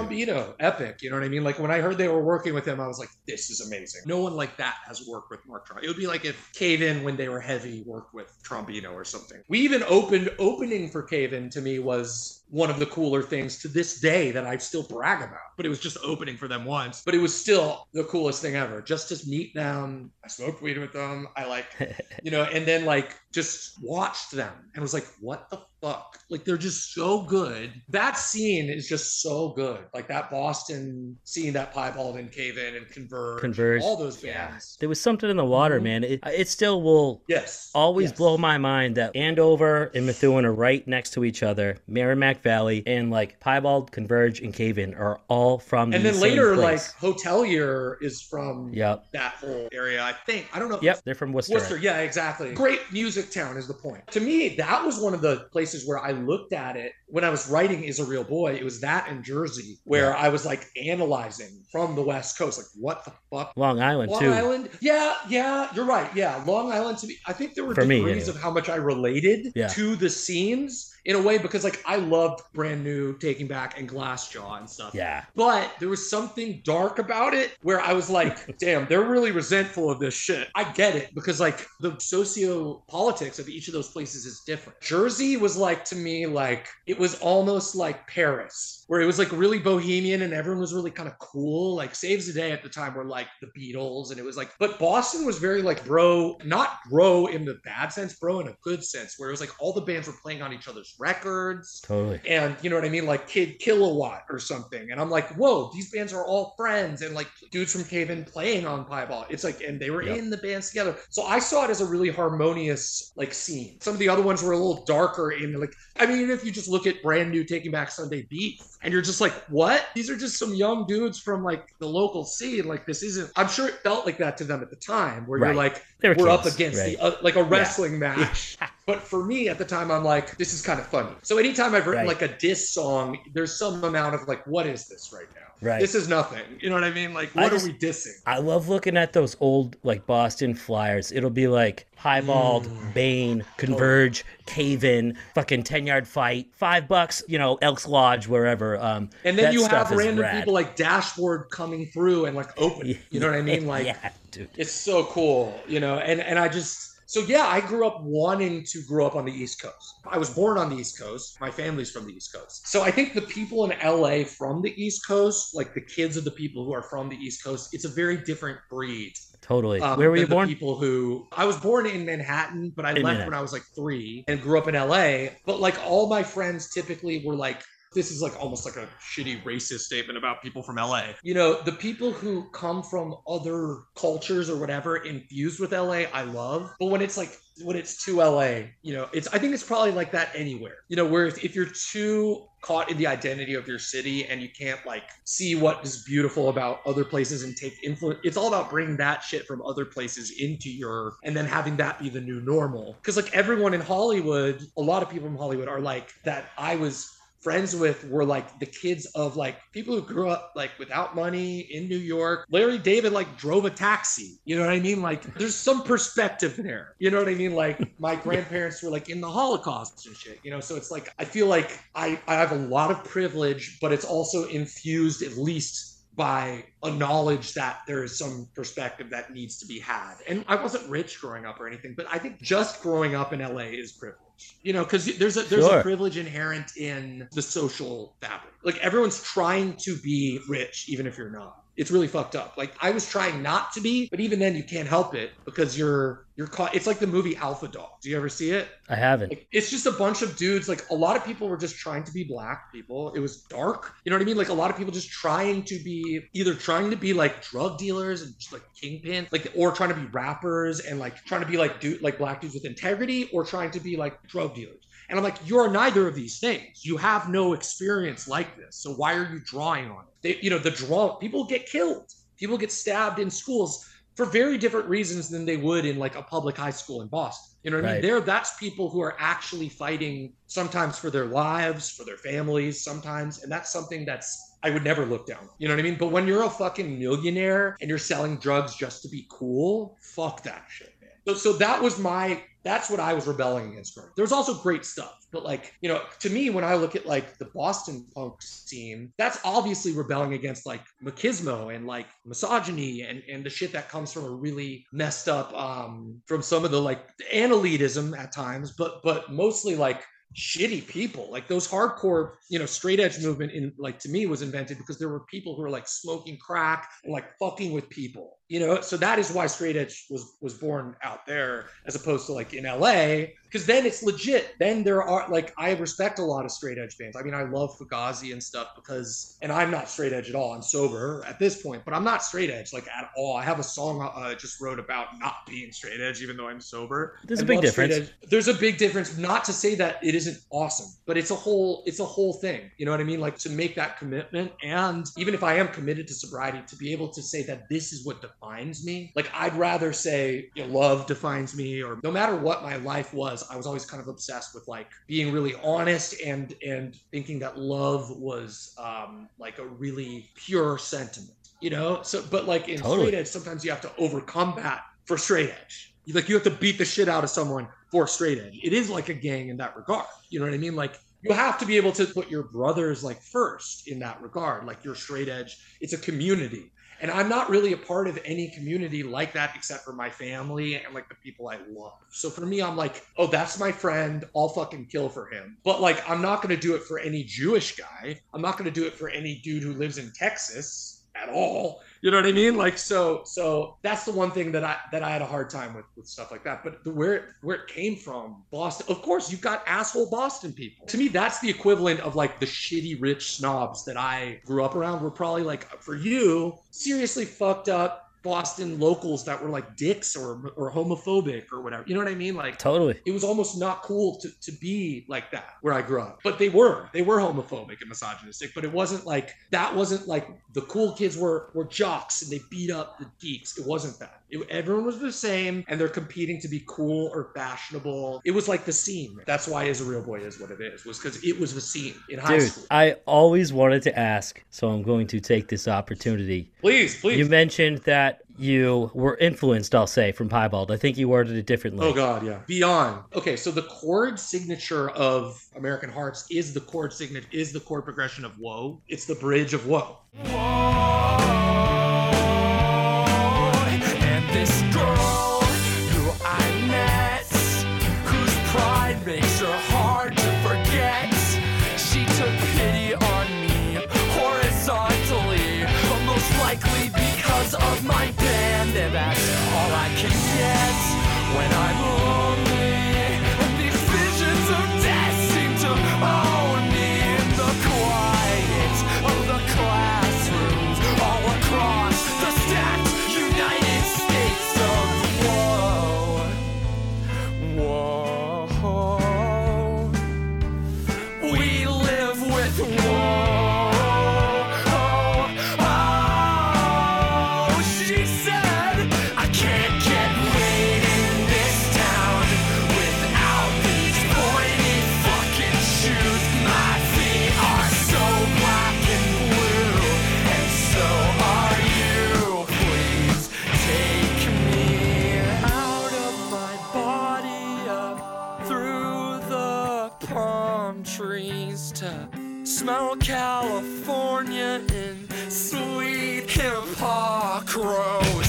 epic. You know what I mean? Like when I heard they were working with him, I was like, "This is amazing." No one like that has worked with Mark Trombino. It would be like if Cave In, when they were heavy, worked with Trombino or something. We even opened opening for Cave In. To me, was one of the cooler things to this day that I still brag about. But it was just opening for them once. But it was still the coolest thing ever. Just to meet them. I smoked weed with them. I like (laughs) you know, and then like just watched them and was like, what the fuck? Like they're just so good. That scene is just so good. Like that Boston scene, that Piebald and Cave In and Converge, Converge. all those Yeah. There was something in the water, Mhm. man. It, it still will Yes. always Yes. blow my mind that Andover and Methuen are right next to each other. Merrimack Valley and like Piebald, Converge, and Cave In are all from And the then later, like. Hotelier is from Yep. that whole area. I think I don't know. Yep. They're from Worcester. Worcester, yeah, exactly. Great music town is the point. To me, that was one of the places where I looked at it when I was writing Is a Real Boy. It was that in Jersey where I was like analyzing from the West Coast, like what Long Island too. Long too. Island, yeah, yeah, you're right. Yeah, Long Island to me, I think there were For me, degrees anyway. of how much I related Yeah. to the scenes in a way because, like, I loved Brand New, Taking Back, and Glassjaw and stuff. Yeah. But there was something dark about it where I was like, (laughs) damn, they're really resentful of this shit. I get it because, like, the socio politics of each of those places is different. Jersey was like, to me, like, it was almost like Paris, where it was like really bohemian and everyone was really kind of cool. Like, Saves the Day at the time were like the Beatles, and it was like, but Boston was very like bro, not bro in the bad sense, bro in a good sense, where it was like all the bands were playing on each other's records Totally. and you know what I mean, like Kid Kilowatt or something. And I'm like, whoa, these bands are all friends, and like dudes from Cave In playing on Piebald. It's like, and they were Yep. in the bands together. So I saw it as a really harmonious like scene. Some of the other ones were a little darker in like, I mean, if you just look at brand new Taking Back Sunday Beat, and you're just like, what? These are just some young dudes from like the local scene. Like this isn't. I'm sure it felt like that to them at the time, where Right. you're like, were we're up against right. the uh, like a wrestling match. (laughs) But for me at the time, I'm like, this is kind of funny. So anytime I've written Right. like a diss song, there's some amount of like, what is this right now? Right. This is nothing. You know what I mean? Like, I what just- are we dissing? I love looking at those old like Boston flyers. It'll be like Piebald, Mm. Bane, Converge, Cave In, fucking ten yard fight, five bucks, you know, Elks Lodge, wherever. Um, And then you have random rad. people like Dashboard coming through and like open. (laughs) You know what I mean? Like, yeah, dude. it's so cool, you know. And and I just so yeah, I grew up wanting to grow up on the East Coast. I was born on the East Coast. My family's from the East Coast. So I think the people in LA from the East Coast, like the kids of the people who are from the East Coast, it's a very different breed. Totally. um, Where were you the born? People who I was born in Manhattan, but I In left Manhattan. when I was like three and grew up in LA. But like all my friends typically were like, this is like almost like a shitty racist statement about people from LA. You know, the people who come from other cultures or whatever infused with LA, I love. But when it's like when it's too LA, you know, it's I think it's probably like that anywhere. You know, where if, if you're too caught in the identity of your city and you can't like see what is beautiful about other places and take influence it's all about bringing that shit from other places into your and then having that be the new normal because like everyone in hollywood a lot of people from hollywood are like that i was friends with were like the kids of like people who grew up like without money in New York. Larry David like drove a taxi. You know what I mean? Like there's some perspective there. You know what I mean? Like my (laughs) grandparents were like in the Holocaust and shit. You know, so it's like I feel like I I have a lot of privilege, but it's also infused at least by a knowledge that there is some perspective that needs to be had. And I wasn't rich growing up or anything, but I think just growing up in LA is privilege. You know, because there's a there's Sure. a privilege inherent in the social fabric. Like everyone's trying to be rich, even if you're not. It's really fucked up. Like I was trying not to be, but even then you can't help it because you're you're caught. It's like the movie Alpha Dog. Do you ever see it? I haven't. Like, it's just a bunch of dudes. Like a lot of people were just trying to be black people. It was dark. You know what I mean? Like a lot of people just trying to be either trying to be like drug dealers and just like kingpin, like or trying to be rappers and like trying to be like dude like black dudes with integrity, or trying to be like drug dealers. And I'm like, you're neither of these things. You have no experience like this. So why are you drawing on it? They, you know, the draw people get killed. People get stabbed in schools for very different reasons than they would in like a public high school in Boston. You know what I mean? There, that's people who are actually fighting sometimes for their lives, for their families, sometimes, and that's something that's I would never look down. You know what I mean? But when you're a fucking millionaire and you're selling drugs just to be cool, fuck that shit, man. So, so that was my that's what I was rebelling against. growing. There was also great stuff, but like you know, to me, when I look at like the Boston punk scene, that's obviously rebelling against like machismo and like misogyny and and the shit that comes from a really messed up um from some of the like elitism at times, but but mostly like shitty people like those hardcore you know straight edge movement in like to me was invented because there were people who were like smoking crack and like fucking with people you know so that is why straight edge was was born out there as opposed to like in la because then it's legit. Then there are like i respect a lot of straight edge bands i mean i love fugazi and stuff because and i'm not straight edge at all. I'm sober at this point but i'm not straight edge like at all. I have a song uh, i just wrote about not being straight edge even though i'm sober. There's a I big difference. there's a big difference. Not to say that it isn't awesome but it's a whole it's a whole thing. You know what i mean? Like to make that commitment and even if i am committed to sobriety to be able to say that this is what defines me. Like i'd rather say you know, love defines me or no matter what my life was i was always kind of obsessed with like being really honest and and thinking that love was um like a really pure sentiment you know? So but like in Totally. straight edge sometimes you have to overcome that for straight edge. You- like you have to beat the shit out of someone for straight edge. It is like a gang in that regard you know what i mean? Like you have to be able to put your brothers like first in that regard. Like your straight edge it's a community and i'm not really a part of any community like that except for my family and like the people i love. So for me i'm like oh that's my friend. I'll fucking kill for him. But like i'm not going to do it for any jewish guy. I'm not going to do it for any dude who lives in texas at all you know what I mean? Like so so that's the one thing that I that I had a hard time with with stuff like that. But the, where where it came from, Boston. Of course, you've got asshole Boston people. To me, that's the equivalent of like the shitty rich snobs that I grew up around. Were probably like for you seriously fucked up Boston locals that were like dicks or or homophobic or whatever. You know what I mean? Like Totally. it was almost not cool to, to be like that where I grew up. But they were. They were homophobic and misogynistic, but it wasn't like that wasn't like the cool kids were were jocks and they beat up the geeks. It wasn't that. It, everyone was the same and they're competing to be cool or fashionable. It was like the scene. That's why Is a Real Boy is what it is, was because it was the scene in high Dude, school. I always wanted to ask, so I'm going to take this opportunity. Please, please. You mentioned that you were influenced, I'll say, from Piebald. I think you worded it differently. Oh god, yeah. Beyond. Okay, so the chord signature of American Hearts is the chord signature is the chord progression of Whoa. It's the bridge of Whoa. When I'm lonely. Smell California in sweet hip hop hypocrisy.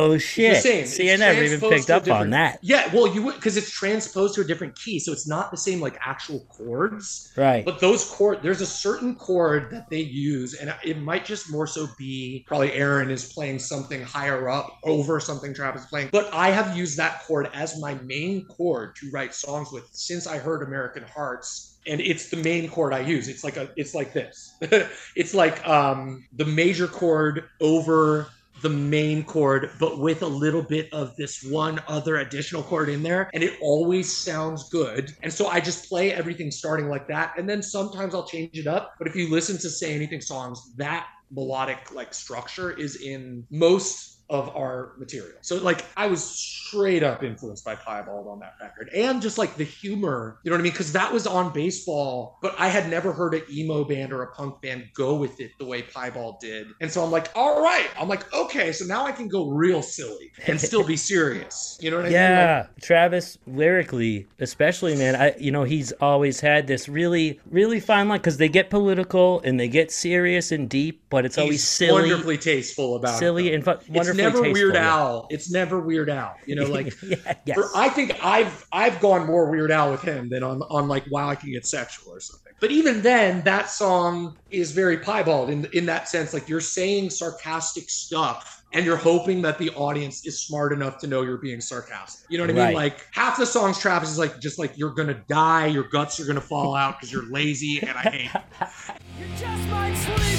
Oh shit! the same. See, I never even picked up on that. Yeah, well, you would because it's transposed to a different key, so it's not the same like actual chords. Right. But those chord, there's a certain chord that they use, and it might just more so be probably Aaron is playing something higher up over something Travis is playing. But I have used that chord as my main chord to write songs with since I heard American Hearts. And it's the main chord I use. It's like a it's like this. (laughs) it's like um the major chord over the main chord, but with a little bit of this one other additional chord in there, and it always sounds good. And so I just play everything starting like that, and then sometimes I'll change it up. But if you listen to Say Anything songs, that melodic like structure is in most of our material. So like I was straight up influenced by Piebald on that record. And just like the humor, you know what I mean? Because that was on baseball, but I had never heard an emo band or a punk band go with it the way Piebald did. And so I'm like, all right. I'm like, okay, so now I can go real silly and still be serious. You know what I mean? Like, Yeah, Travis lyrically, especially man, I you know he's always had this really really fine line because they get political and they get serious and deep, but it's always silly, wonderfully tasteful about silly it. and fu- though. It's never tasteful, Weird yeah. It's never Weird Al. You know, (laughs) like yeah, yes. For, I think I've I've gone more Weird Al with him than on on like Wow I Can Get Sexual or something. But even then, that song is very piebald in in that sense. Like you're saying sarcastic stuff, and you're hoping that the audience is smart enough to know you're being sarcastic. You know what I mean? Right. Like half the songs Travis is like just like you're gonna die, your guts are gonna fall out because you're lazy, and I hate. it. (laughs) You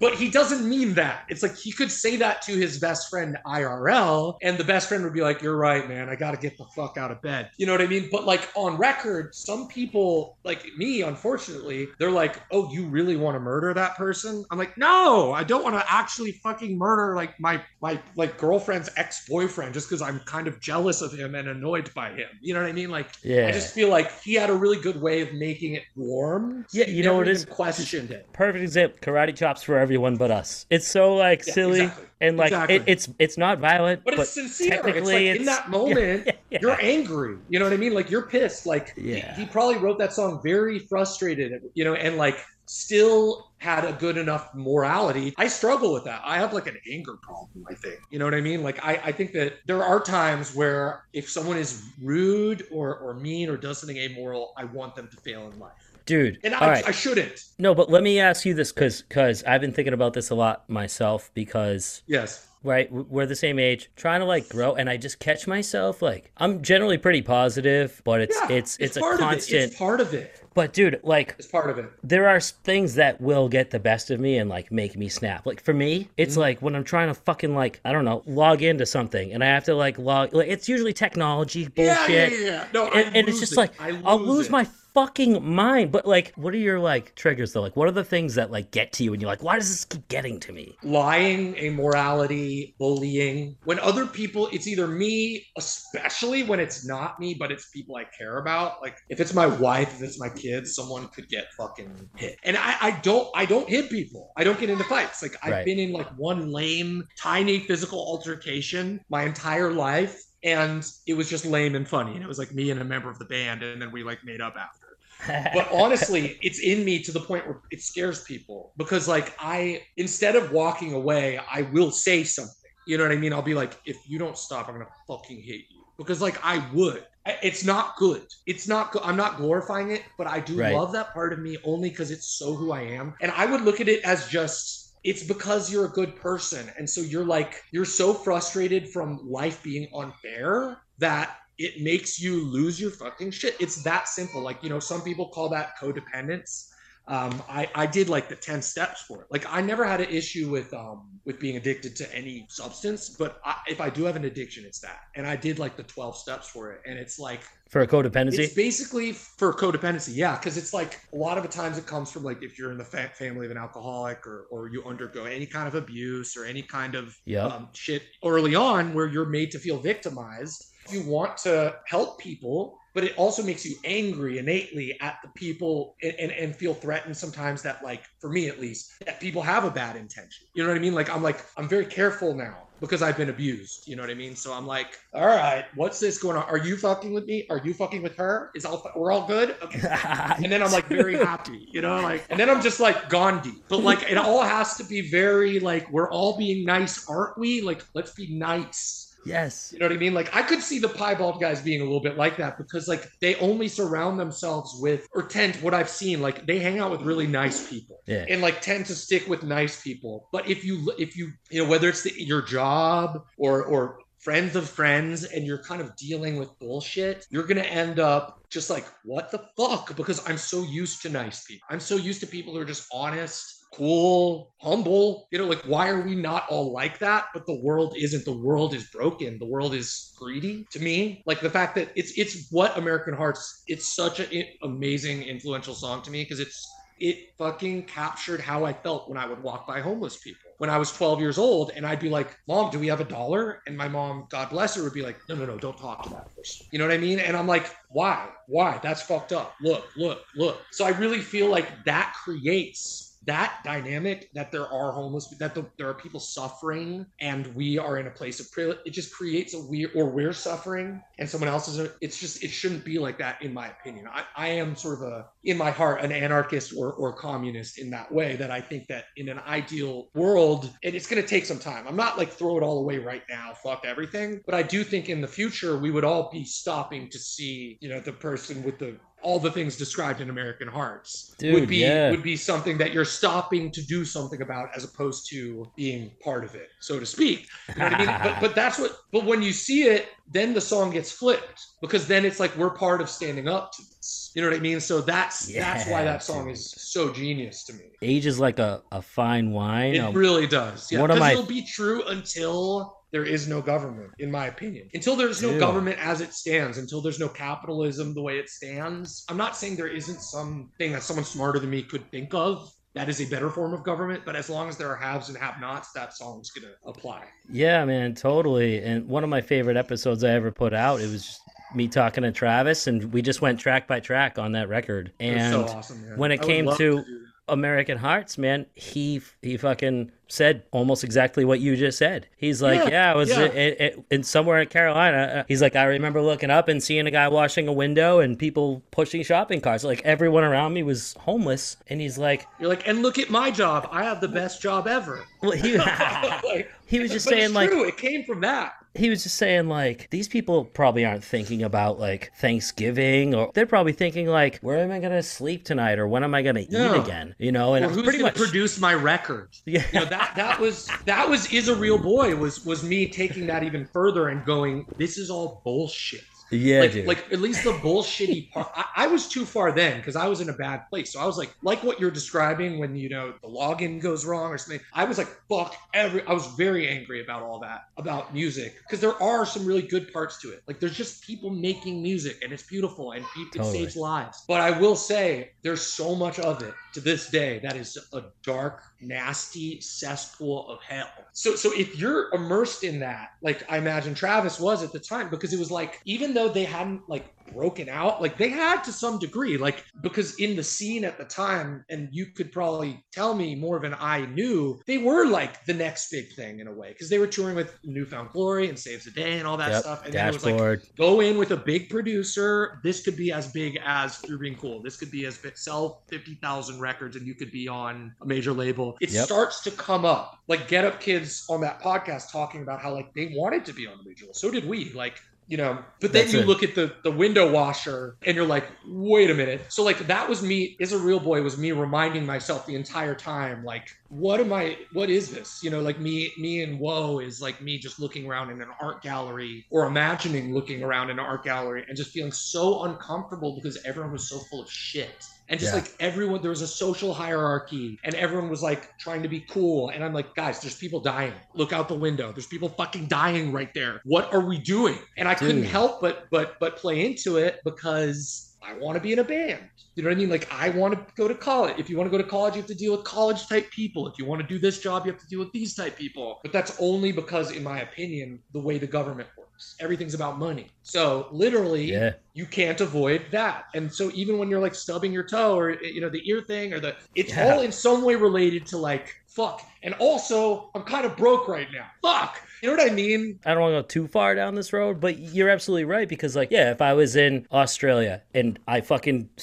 But he doesn't mean that. It's like he could say that to his best friend IRL, and the best friend would be like, You're right, man. I got to get the fuck out of bed. You know what I mean? But like on record, some people, like me, unfortunately, they're like, Oh, you really want to murder that person? I'm like, No, I don't want to actually fucking murder like my, my like girlfriend's ex boyfriend just because I'm kind of jealous of him and annoyed by him. You know what I mean? Like, Yeah. I just feel like he had a really good way of making it warm. Yeah, you know what it even? Questioned it. perfect example karate chops for everyone but us it's so like Yeah, silly exactly. and like Exactly. it, it's it's not violent But it's sincere. It's like technically in that (laughs) moment, yeah, yeah. you're angry. You know what I mean? Like you're pissed. Like he- he, probably wrote that song very frustrated, you know, and like still had a good enough morality. I struggle with that. I have like an anger problem, I think. You know what I mean? Like I, I think that there are times where if someone is rude or, or mean or does something amoral, I want them to fail in life. Dude And I, right I shouldn't. no but let me ask you this because because i've been thinking about this a lot myself because Yes. right we're the same age trying to like grow and i just catch myself like i'm generally pretty positive but it's Yeah, it's it's, a part of it. constant It's part of it. but dude like It's part of it. there are things that will get the best of me and like make me snap. Like for me, it's Mm-hmm. like when I'm trying to fucking like I don't know log into something and I have to like log. Like it's usually technology bullshit. yeah, yeah, yeah. No, and, and it's just like I I'll lose lose it. my fucking mind. But like, what are your like triggers though? Like, what are the things that like get to you and you're like, why does this keep getting to me? lying, immorality, bullying. When other people, it's either me, especially when it's not me, but it's people I care about. Like if it's my wife, if it's my kids, someone could get fucking hit. And I, I don't, I don't hit people. I don't get into fights. Like I've Right. been in like one lame, tiny physical altercation my entire life. And it was just lame and funny. And it was like me and a member of the band, and then we like made up after (laughs) but honestly it's in me to the point where it scares people because like i instead of walking away i will say something. You know what i mean? I'll be like if you don't stop i'm gonna fucking hit you. Because like i would. It's not good. It's not good i'm not glorifying it but i do Right. love that part of me only because it's so who i am. And i would look at it as just it's because you're a good person. And so you're like you're so frustrated from life being unfair that it makes you lose your fucking shit. It's that simple. Like, you know, some people call that codependence. Um, I, I did like the 10 steps for it. Like I never had an issue with um with being addicted to any substance, but I, if I do have an addiction, it's that. And I did like the 12 steps for it. And it's like For a codependency, it's basically for codependency, yeah, because it's like a lot of the times it comes from like if you're in the fa- family of an alcoholic or or you undergo any kind of abuse or any kind of Yep. um, shit early on where you're made to feel victimized. You want to help people, but it also makes you angry innately at the people and, and, and feel threatened sometimes that like for me at least that people have a bad intention. You know what I mean? Like I'm like I'm very careful now because I've been abused. You know what I mean? So I'm like, all right, what's this going on? Are you fucking with me? Are you fucking with her? Is all we're all good? Okay. (laughs) and then I'm like very happy, you know, like, and then I'm just like Gandhi. But like, it all has to be very like, we're all being nice, aren't we? Like, let's be nice. Yes, You know what I mean? Like, I could see the piebald guys being a little bit like that because like they only surround themselves with, or tend what I've seen, like they hang out with really nice people yeah, and like tend to stick with nice people. But if you if you you know whether it's the, your job or or friends of friends and you're kind of dealing with bullshit, you're gonna end up just like, what the fuck? Because I'm so used to nice people. I'm so used to people who are just honest cool, humble. You know, like why are we not all like that? But the world isn't. The world is broken. The world is greedy to me. Like the fact that it's it's what American Hearts. It's such an amazing, influential song to me because it's it fucking captured how I felt when I would walk by homeless people. When I was 12 years old and I'd be like, Mom, do we have a dollar? And my mom, God bless her, would be like, No, no, no, don't talk to that person. You know what I mean? And I'm like, Why? Why? That's fucked up. Look, look, look. So I really feel like that creates that dynamic that there are homeless that the, there are people suffering and we are in a place of privilege it just creates a weird or we're suffering and someone else is a, it's just it shouldn't be like that in my opinion. I, I am sort of a in my heart an anarchist or, or communist in that way that i think that in an ideal world and it's going to take some time. I'm not like throw it all away right now fuck everything but i do think in the future we would all be stopping to see you know the person with the all the things described in American Hearts Dude, would be yeah. would be something that you're stopping to do something about as opposed to being part of it, so to speak. You know I mean? but but that's what but when you see it, then the song gets flipped because then it's like we're part of standing up to this. You know what I mean? So that's that's why that song dude. is so genius to me. Age is like a, a fine wine. It Um, really does. Yeah, because my- it'll be true until there is no government, in my opinion. Until there's no Dude. government as it stands, until there's no capitalism the way it stands. I'm not saying there isn't something that someone smarter than me could think of that is a better form of government, but as long as there are haves and have-nots, that song's gonna apply. Yeah, man, totally. And one of my favorite episodes I ever put out, it was just me talking to Travis, and we just went track by track on that record. And so awesome, when it I came to that. American Hearts, man, he he fucking said almost exactly what you just said. He's like, Yeah, yeah, I was yeah. It, it, in somewhere in Carolina. Uh, He's like, I remember looking up and seeing a guy washing a window and people pushing shopping carts. Like everyone around me was homeless, and he's like, You're like, and look at my job. I have the best job ever. well, he, (laughs) (laughs) Like, he was just but saying like true. it came from that. He was just saying like these people probably aren't thinking about like Thanksgiving or they're probably thinking like where am I gonna sleep tonight or when am I gonna No. eat again? You know, and or who's pretty gonna much produce my record? (laughs) Yeah. You know, that that was that was is a real boy was was me taking that even further and going, this is all bullshit. Yeah, like, dude. like at least the bullshitty (laughs) part. I, I was too far then because I was in a bad place. So I was like, like what you're describing when you know the login goes wrong or something. I was like, fuck every. I was very angry about all that about music because there are some really good parts to it. Like there's just people making music and it's beautiful and people, Totally. it saves lives. But I will say there's so much of it to this day that is a dark, nasty cesspool of hell. So so if you're immersed in that, like I imagine Travis was at the time, because it was like even though they hadn't like broken out, like they had to some degree, like because in the scene at the time, and you could probably tell me more than I knew, they were like the next big thing in a way, because they were touring with Newfound Glory and Saves the Day and all that Yep, stuff. And then it was like go in with a big producer. This could be as big as Through Being Cool. This could be as big, sell 50,000 records and you could be on a major label. It Yep. starts to come up. Like Get Up Kids on that podcast talking about how like they wanted to be on the major label. So did we. Like, you know, but then That's you it. look at the the window washer and you're like, wait a minute. So like that was me as a real boy was me reminding myself the entire time, like, what am I what is this? You know, like me me and woe is like me just looking around in an art gallery or imagining looking around in an art gallery and just feeling so uncomfortable because everyone was so full of shit. And just Yeah. like everyone, there was a social hierarchy, and everyone was like trying to be cool. And I'm like, guys, there's people dying. Look out the window. There's people fucking dying right there. What are we doing? And I couldn't help but but but play into it because I want to be in a band. You know what I mean? Like I want to go to college. If you want to go to college, you have to deal with college type people. If you want to do this job, you have to deal with these type people. But that's only because, in my opinion, the way the government works. Everything's about money. So literally, Yeah. you can't avoid that. And so even when you're like stubbing your toe or you know the ear thing or the it's Yeah. all in some way related to like fuck. And also, I'm kind of broke right now. Fuck. You know what I mean? I don't want to go too far down this road, but you're absolutely right because, like, yeah, if I was in Australia and I fucking (laughs)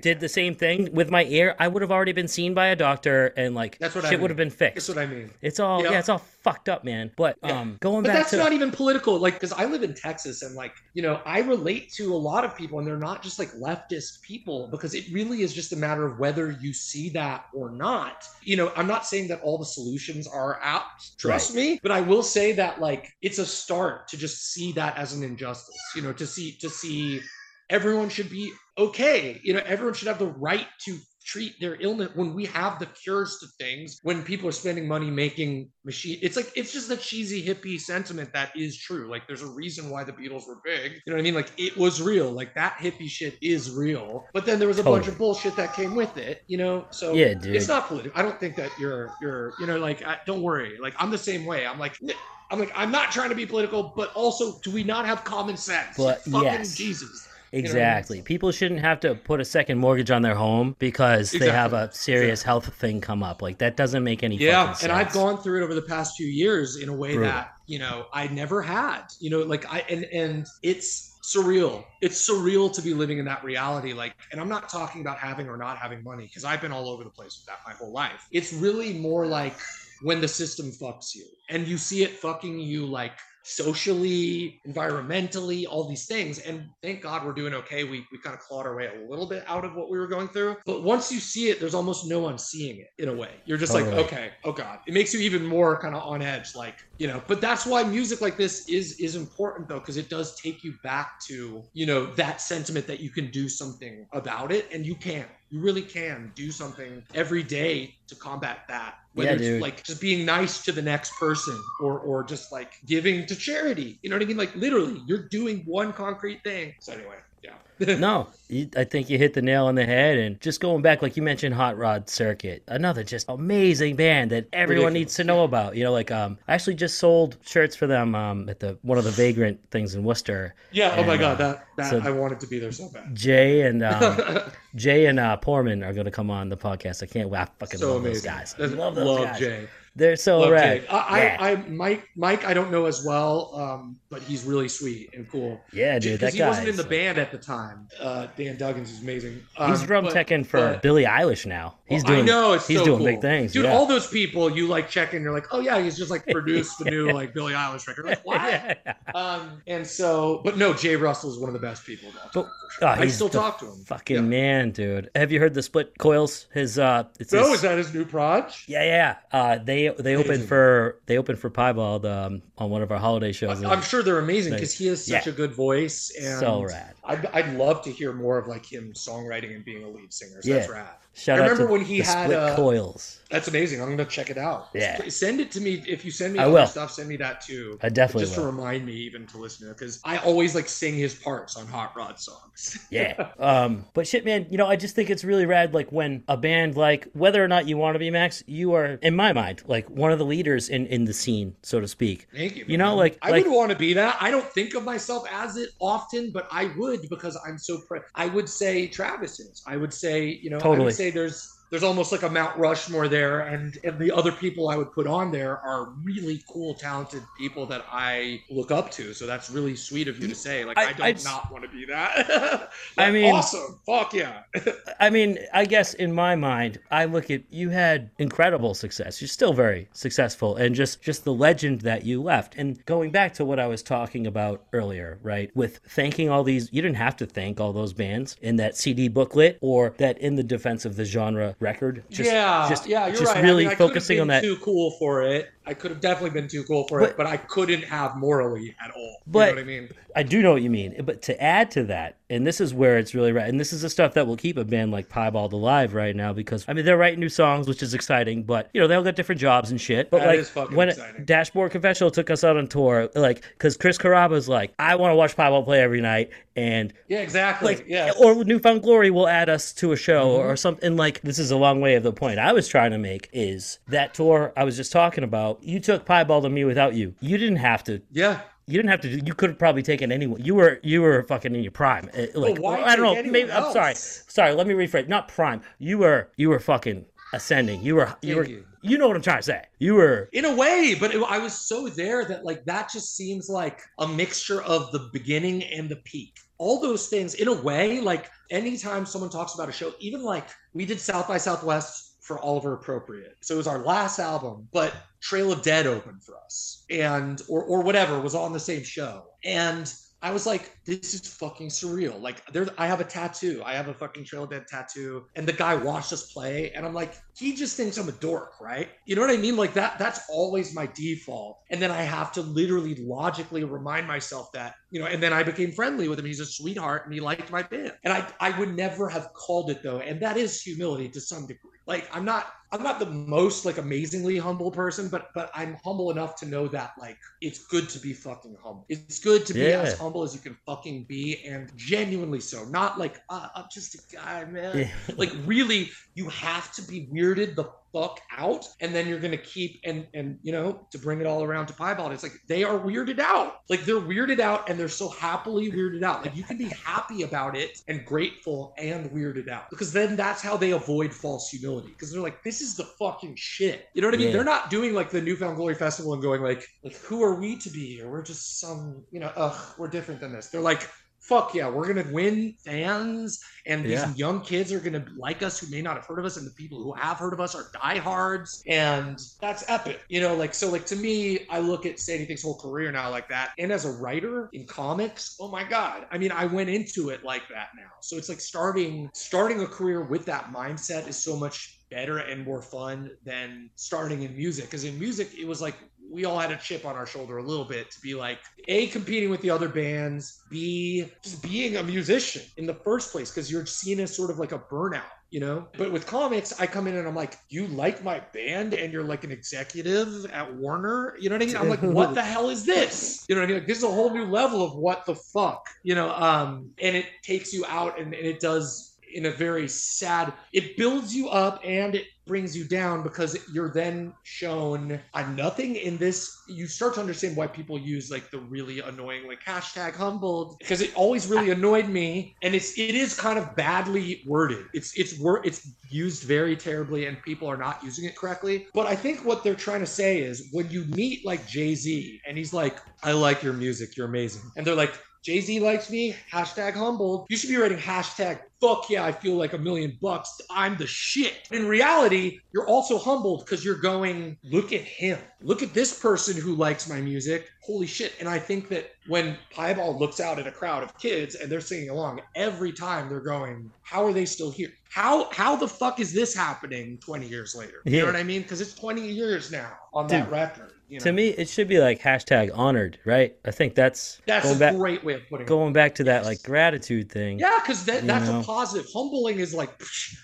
did the same thing with my ear, I would have already been seen by a doctor and like That's what I shit mean. would have been fixed. That's what I mean. It's all Yeah. yeah, it's all fucked up, man. But Yeah. um going But back that's to not even political. Like, because I live in Texas and, like, you know, I relate to a lot of people and they're not just like leftist people because it really is just a matter of whether you see that or not. You know, I'm not saying that all the solutions are out, trust me, but I will say that, like, it's a start to just see that as an injustice, you know, to see, to see everyone should be okay. You know, everyone should have the right to treat their illness when we have the cures to things when people are spending money making machine it's like it's just a cheesy hippie sentiment that is true. Like there's a reason why the beatles were big. You know what i mean? Like it was real. Like that hippie shit is real. But then there was a bunch of bullshit that came with it you know? So Yeah, dude. it's not political i don't think that you're you're you know like I, don't worry. Like i'm the same way. I'm like i'm like i'm not trying to be political but also do we not have common sense? But fucking yes. jesus Exactly. People shouldn't have to put a second mortgage on their home because they have a Exactly. serious health thing come up. Like that doesn't make any sense. yeah and i've gone through it over the past few years in a way Brutal. that you know i never had you know like i and and it's surreal it's surreal to be living in that reality like and i'm not talking about having or not having money because i've been all over the place with that my whole life it's really more like when the system fucks you and you see it fucking you like socially environmentally all these things. And thank god we're doing okay. We, we kind of clawed our way a little bit out of what we were going through. But once you see it there's almost no one seeing it in a way. You're just like okay oh god. It makes you even more kind of on edge like you know but that's why music like this is is important though because it does take you back to you know that sentiment that you can do something about it. And you can you really can do something every day to combat that whether Yeah, it's dude. like just being nice to the next person or or just like giving to charity. You know what i mean? Like literally you're doing one concrete thing. So anyway yeah no, you, I think you hit the nail on the head. And just going back, like you mentioned, Hot Rod Circuit, another just amazing band that everyone needs to know about. You know, like um, I actually just sold shirts for them um at the one of the Vagrant things in Worcester. yeah oh my god uh, that that so- i wanted to be there so bad Jay and (laughs) um, Jay and uh, Portman are going to come on the podcast. I can't wait. I fucking so love amazing those guys. That's- love those love guys. jay They're so Love rad. I, yeah. I, I, Mike, Mike, I don't know as well, um, but he's really sweet and cool. yeah, dude, that Because he wasn't in the band at the time. Uh, Dan Duggins is amazing. Um, He's drum but- teching for but- Billie Eilish now. He's Well, doing. I know it's he's so doing cool. big things. dude. yeah. All those people you like check in, you're like, oh yeah, he's just like (laughs) produced the new like Billie Eilish record. Like? Yeah. Um, and so, but no, Jay Russell is one of the best people of all time. But- sure. oh, I still talk to him. Fucking Yeah. man, dude. Have you heard the Split Coils? His uh, it's No, his- is that his new proj? Yeah, yeah. Uh, they they opened for they opened for Piebald um, on one of our holiday shows. I'm sure they're amazing because he has such yeah. a good voice and so rad. I'd, I'd love to hear more of like him songwriting and being a lead singer. So That's Yeah. rad. Shout I out remember to when he had, uh, Coils. That's amazing. I'm gonna check it out. Yeah. Send it to me if you send me I other will. stuff. Send me that too. I definitely just to remind me even to listen to it because I always like sing his parts on Hot Rod songs. (laughs) Yeah. Um, but shit, man, you know, I just think it's really rad. Like when a band, like whether or not you want to be Max, you are, in my mind, like one of the leaders in in the scene, so to speak. Thank you. You know, like- I like- would want to be that. I don't think of myself as it often, but I would because I'm so. Pre- I would say Travis is. I would say you know. Totally. Say there's there's almost like a Mount Rushmore there, and and the other people I would put on there are really cool, talented people that I look up to. So that's really sweet of you to say. Like I- I, don't I'd- not want to be that. (laughs) I mean- awesome. Fuck yeah. (laughs) I mean, I guess in my mind, I look at you had incredible success. You're still very successful, and just just the legend that you left. And going back to what I was talking about earlier, right? With thanking all these, you didn't have to thank all those bands in that CD booklet or that in the defense of the genre record. Just, yeah, just, yeah, you're just right. really I mean, focusing on that. Too cool for it. I could have definitely been too cool for But- it, but I couldn't have morally at all. But- you know what I mean? I do know what you mean, but to add to that, and this is where it's really right, and this is the stuff that will keep a band like Piebald alive right now because I mean they're writing new songs, which is exciting, but you know they all got different jobs and shit. But That like is fucking when exciting. Dashboard Confessional took us out on tour, like because Chris Carrabba's like, I want to watch Piebald play every night, and Yeah, exactly. like yeah. or New Found Glory will add us to a show Mm-hmm. or something like this is a long way of the point I was trying to make is that tour I was just talking about. You took Piebald and mewithoutYou. You didn't have to yeah. you didn't have to. do You could have probably taken anyone. You were you were fucking in your prime. Uh, Like why I don't know. Maybe anyone I'm sorry. Sorry. Let me rephrase. Not prime. You were you were fucking ascending. You were you Thank were. you. You know what I'm trying to say. You were. In a way, but it, I was so there that like that just seems like a mixture of the beginning and the peak all those things in a way, like anytime someone talks about a show, even like we did South by Southwest for Oliver Appropriate. So it was our last album, but Trail of Dead opened for us. And or or whatever was on the same show. And I was like, this is fucking surreal. Like, there, I have a tattoo. I have a fucking Trail Dead tattoo, and the guy watched us play, and I'm like, he just thinks I'm a dork, right? You know what I mean? Like that. That's always my default, and then I have to literally logically remind myself that, you know. And then I became friendly with him. He's a sweetheart, and he liked my band, and I, I would never have called it though, and that is humility to some degree. Like, I'm not, I'm not the most like amazingly humble person, but but I'm humble enough to know that like it's good to be fucking humble. It's good to be Yeah. as humble as you can fucking be, and genuinely so. Not like uh, I'm just a guy, man. Yeah. Like really, you have to be weirded the fuck out, and then you're gonna keep and and you know to bring it all around to Piebald. It's like they are weirded out. Like they're weirded out, and they're so happily weirded out. Like you can be happy about it and grateful and weirded out because then that's how they avoid false humility because they're like, this is the fucking shit. You know what I mean? Yeah. They're not doing like the New Found Glory Festival and going like, like who are we to be here? We're just some, you know, ugh, we're different than this. They're like. Fuck yeah, we're gonna win fans, and these Yeah. young kids are gonna like us who may not have heard of us, and the people who have heard of us are diehards, and that's epic. You know, like so, like to me, I look at Say Anything's whole career now like that, and as a writer in comics, oh my god, I mean, I went into it like that now, so it's like starting starting a career with that mindset is so much better and more fun than starting in music, because in music it was like we all had a chip on our shoulder a little bit to be like a competing with the other bands b just being a musician in the first place because you're seen as sort of like a burnout you know? But with comics i come in and i'm like you like my band and you're like an executive at warner? You know what i mean? I'm like what the hell is this? You know what i mean? Like, this is a whole new level of what the fuck you know um and it takes you out and, and it does in a very sad it builds you up and it brings you down because you're then shown I'm nothing in this. You start to understand why people use like the really annoying like hashtag humbled because it always really (laughs) annoyed me, and it's it is kind of badly worded. It's it's wor- it's used very terribly, and people are not using it correctly. But I think what they're trying to say is when you meet like Jay Z and he's like, I like your music, you're amazing, and they're like. Jay Z likes me. Hashtag humbled. You should be writing hashtag fuck yeah, I feel like a million bucks. I'm the shit. In reality, you're also humbled because you're going, look at him. Look at this person who likes my music. Holy shit. And I think that when Piebald looks out at a crowd of kids and they're singing along, every time they're going, how are they still here? How how the fuck is this happening 20 years later? You Yeah. know what I mean? Because it's 20 years now on that record. You know? To me, it should be like hashtag honored, right? I think that's, that's going a back great way of putting it. going back to that Yes. like gratitude thing. Yeah, because that, that's know? a positive. Humbling is like,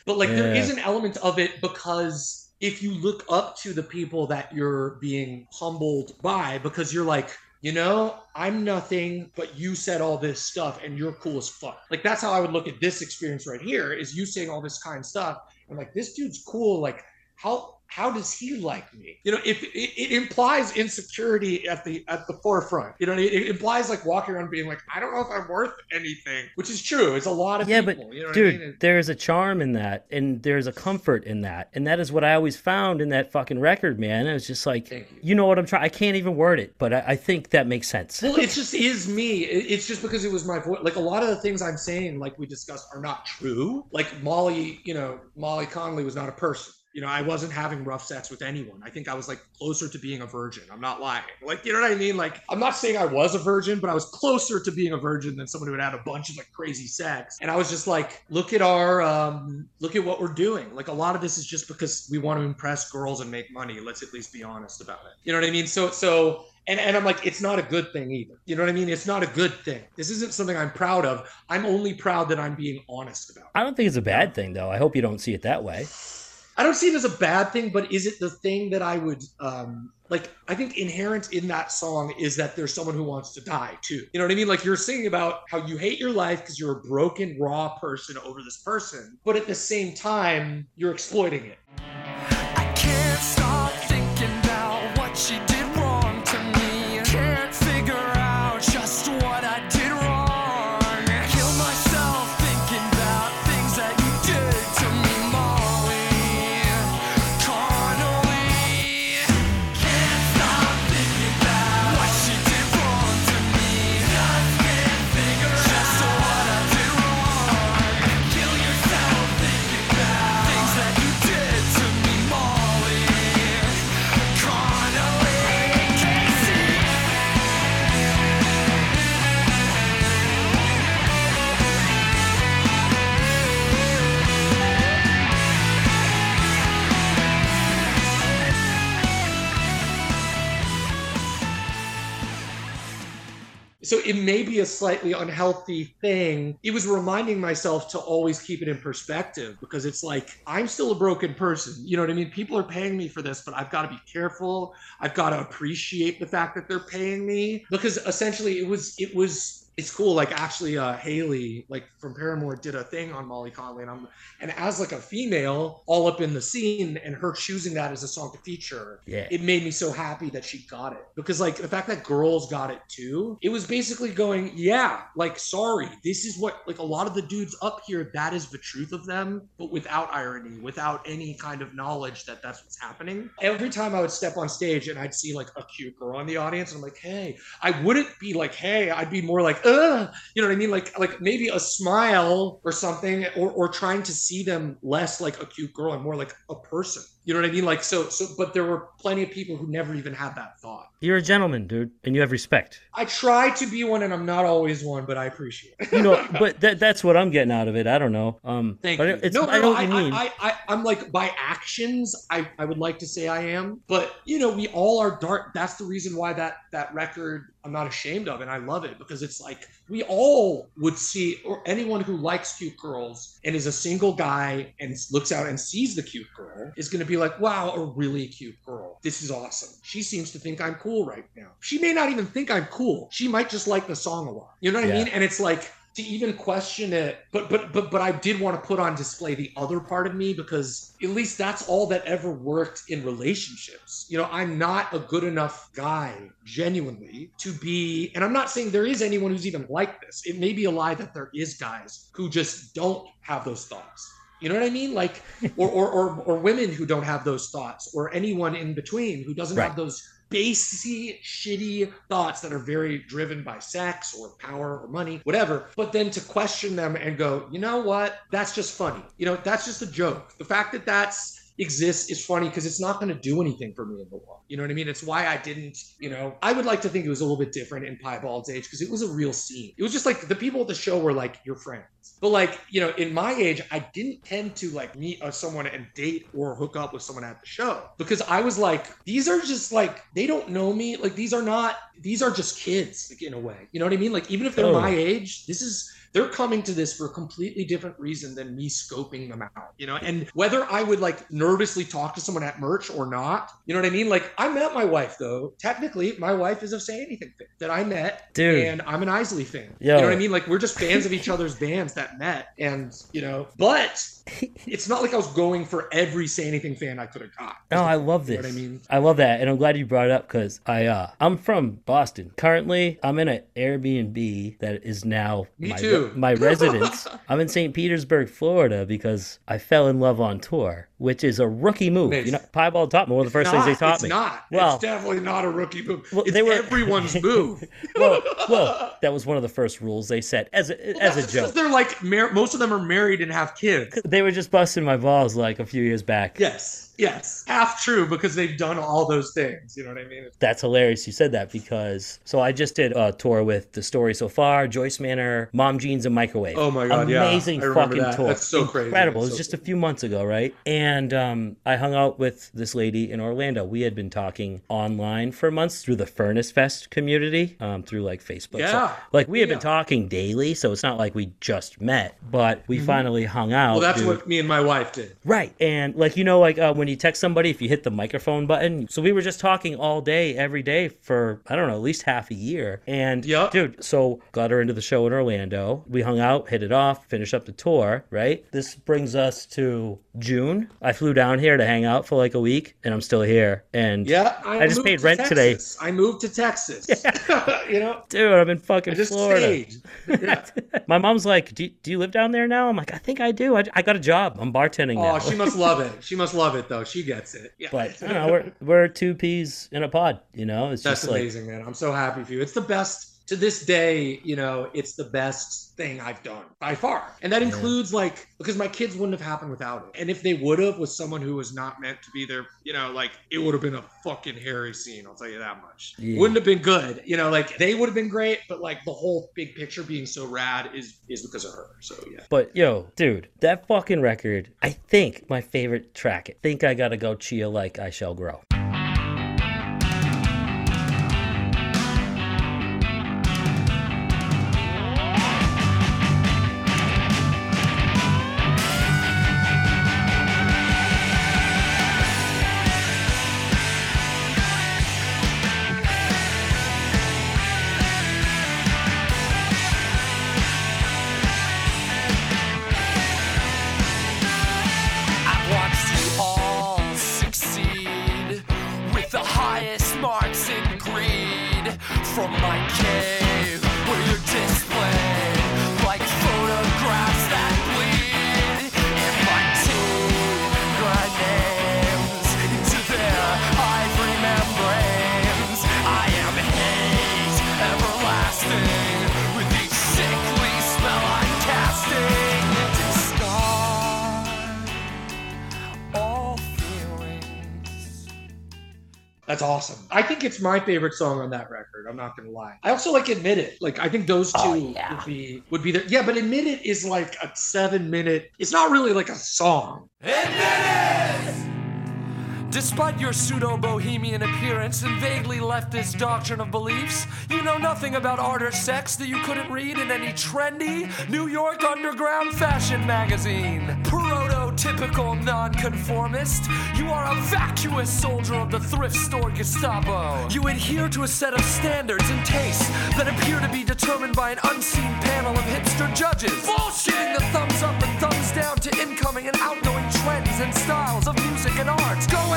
but like there Yeah. is an element of it because if you look up to the people that you're being humbled by, because you're like, you know, I'm nothing, but you said all this stuff and you're cool as fuck. Like that's how I would look at this experience right here is you saying all this kind of stuff. I'm like, this dude's cool. Like, how how does he like me? You know, if it, it implies insecurity at the at the forefront. You know, it, it implies like walking around being like, I don't know if I'm worth anything, which is true. It's a lot of Yeah, people. but you know dude, I mean? there's a charm in that, and there's a comfort in that, and that is what I always found in that fucking record, man. It was just like, Thank you. you know what I'm trying. I can't even word it, but I, I think that makes sense. Well, it just is me. It- It's just because it was my voice. Like a lot of the things I'm saying, like we discussed, are not true. Like Molly, you know, Molly Conley was not a person. You know, I wasn't having rough sex with anyone. I think I was like closer to being a virgin. I'm not lying. Like, you know what I mean? Like, I'm not saying I was a virgin, but I was closer to being a virgin than someone who had had a bunch of like crazy sex. And I was just like, look at our, um, look at what we're doing. Like, a lot of this is just because we want to impress girls and make money. Let's at least be honest about it. You know what I mean? So, so and, and I'm like, it's not a good thing either. You know what I mean? It's not a good thing. This isn't something I'm proud of. I'm only proud that I'm being honest about. it. I don't think it's a bad thing, though. I hope you don't see it that way. I don't see it as a bad thing, but is it the thing that I would um like I think inherent in that song is that there's someone who wants to die too. You know what I mean? Like you're singing about how you hate your life because you're a broken, raw person over this person, but at the same time, you're exploiting it. It may be a slightly unhealthy thing. It was reminding myself to always keep it in perspective because it's like I'm still a broken person. You know what I mean? People are paying me for this, but I've got to be careful. I've got to appreciate the fact that they're paying me because essentially it was it was it's cool. Like actually, uh, Haley, like from Paramore, did a thing on Molly Conley, and I'm and as like a female, all up in the scene, and her choosing that as a song to feature, Yeah. it made me so happy that she got it because like the fact that girls got it too, it was basically going, yeah, like sorry, this is what like a lot of the dudes up here, that is the truth of them, but without irony, without any kind of knowledge that that's what's happening. Every time I would step on stage and I'd see like a cute girl in the audience, and I'm like, hey, I wouldn't be like, hey, I'd be more like, ugh, you know what I mean? Like, like maybe a smile or something, or or trying to see them less like a cute girl and more like a person. You know what I mean? Like, so, so, but there were plenty of people who never even had that thought. You're a gentleman, dude, and you have respect. I try to be one, and I'm not always one, but I appreciate it. You know, (laughs) but that that's what I'm getting out of it. I don't know. Um, Thank but you. It's, no, I no, know I, what you mean. I, I, I, am like by actions, I, I would like to say I am, but you know, we all are dark. That's the reason why that that record I'm not ashamed of, and I love it because it's like we all would see, or anyone who likes cute girls and is a single guy and looks out and sees the cute girl is going to be like, wow, a really cute girl. This is awesome. She seems to think I'm cool right now. She may not even think I'm cool. She might just like the song a lot. You know what I mean? And it's like to even question it but but but but i did want to put on display the other part of me because at least that's all that ever worked in relationships you know i'm not a good enough guy genuinely to be and i'm not saying there is anyone who's even like this it may be a lie that there is guys who just don't have those thoughts you know what I mean? Like, or, or, or, or women who don't have those thoughts, or anyone in between who doesn't Right. have those basy, shitty thoughts that are very driven by sex or power or money, whatever. But then to question them and go, you know what? That's just funny. You know, that's just a joke. The fact that that's exists is funny because it's not going to do anything for me in the world. You know what I mean? It's why I didn't, you know, I would like to think it was a little bit different in Piebald's age because it was a real scene. It was just like the people at the show were like your friends. But like, you know, in my age, I didn't tend to like meet uh, someone and date or hook up with someone at the show because I was like, these are just like, they don't know me. Like, these are not, these are just kids, like in a way. You know what I mean? Like, even if they're Totally. my age, this is, they're coming to this for a completely different reason than me scoping them out, you know? And whether I would like nervously talk to someone at merch or not, you know what I mean? Like, I met my wife though. Technically, my wife is a Say Anything that I met. Dude. And I'm an Eisley fan. Yo. You know what I mean? Like, we're just fans of each other's bands that met. And, you know, but (laughs) it's not like I was going for every Say Anything fan I could have got. No, I love You this. know what I mean? I love that, and I'm glad you brought it up because I uh I'm from Boston. Currently, I'm in an Airbnb that is now Me my, too. my (laughs) residence. I'm in St. Petersburg, Florida, because I fell in love on tour, which is a rookie move. You know, Piebald taught me one of the first things they taught it's me. not. Well- it's definitely not a rookie move. Well, it's they were- everyone's (laughs) move. well, well, that was one of the first rules they set as a, as a joke. they're like mar- most of them are married and have kids. They were just busting my balls like a few years back. Yes, yes, half true because they've done all those things. You know what I mean? That's hilarious you said that because so I just did a tour with the story so far, Joyce Manor, Mom Jeans and Microwave. Oh my God, yeah. Amazing remember fucking that. tour. That's so crazy. Incredible. It was so just a few months ago, right? And um, I hung out with this lady in Orlando. We had been talking online for months through the Furnace Fest community, um, through like Facebook. So, Yeah. like we had Yeah. been talking daily, so it's not like we just met, but we finally hung out. Mm-hmm. Well, that's dude. what me and my wife did. Right. And like, you know, like uh, when you text somebody, if you hit the microphone button. So we were just talking all day, every day for, I don't know, at least half a year. And Yup. dude, so got her into the show in Orlando. We hung out, hit it off, finished up the tour, right? This brings us to June. I flew down here to hang out for like a week and I'm still here. And Yeah, I just paid to rent today. I moved to Texas. (laughs) (laughs) you know, dude, I'm in fucking I just Florida. (laughs) Yeah. My mom's like, do, do you live down there now? I'm like, I think I do. I, I got a job. I'm bartending now. Oh, she must love it. She must love it though. She gets it. Yeah. But I don't know, we're we're two peas in a pod, you know. It's That's just like amazing, man. I'm so happy for you. It's the best to this day, you know, it's the best thing I've done by far. And that includes like because my kids wouldn't have happened without it. And if they would have with someone who was not meant to be there, you know, like it would have been a fucking hairy scene, I'll tell you that much. Yeah. Wouldn't have been good. You know, like they would have been great, but like the whole big picture being so rad is is because of her. So yeah. But yo, dude, that fucking record, I think my favorite track. I think I gotta go Chia like I shall grow. That's awesome. I think it's my favorite song on that record. I'm not gonna lie. I also like Admit It. Like I think those oh, two Oh, yeah. would be would be there. Yeah, but Admit It is like a seven minute. It's not really like a song. Admit It. Despite your pseudo bohemian appearance and vaguely leftist doctrine of beliefs, you know nothing about art or sex that you couldn't read in any trendy New York underground fashion magazine. Prototypical nonconformist, you are a vacuous soldier of the thrift store Gestapo. You adhere to a set of standards and tastes that appear to be determined by an unseen panel of hipster judges. Bullshitting the thumbs up and thumbs down to incoming and outgoing trends and styles of music and art. Go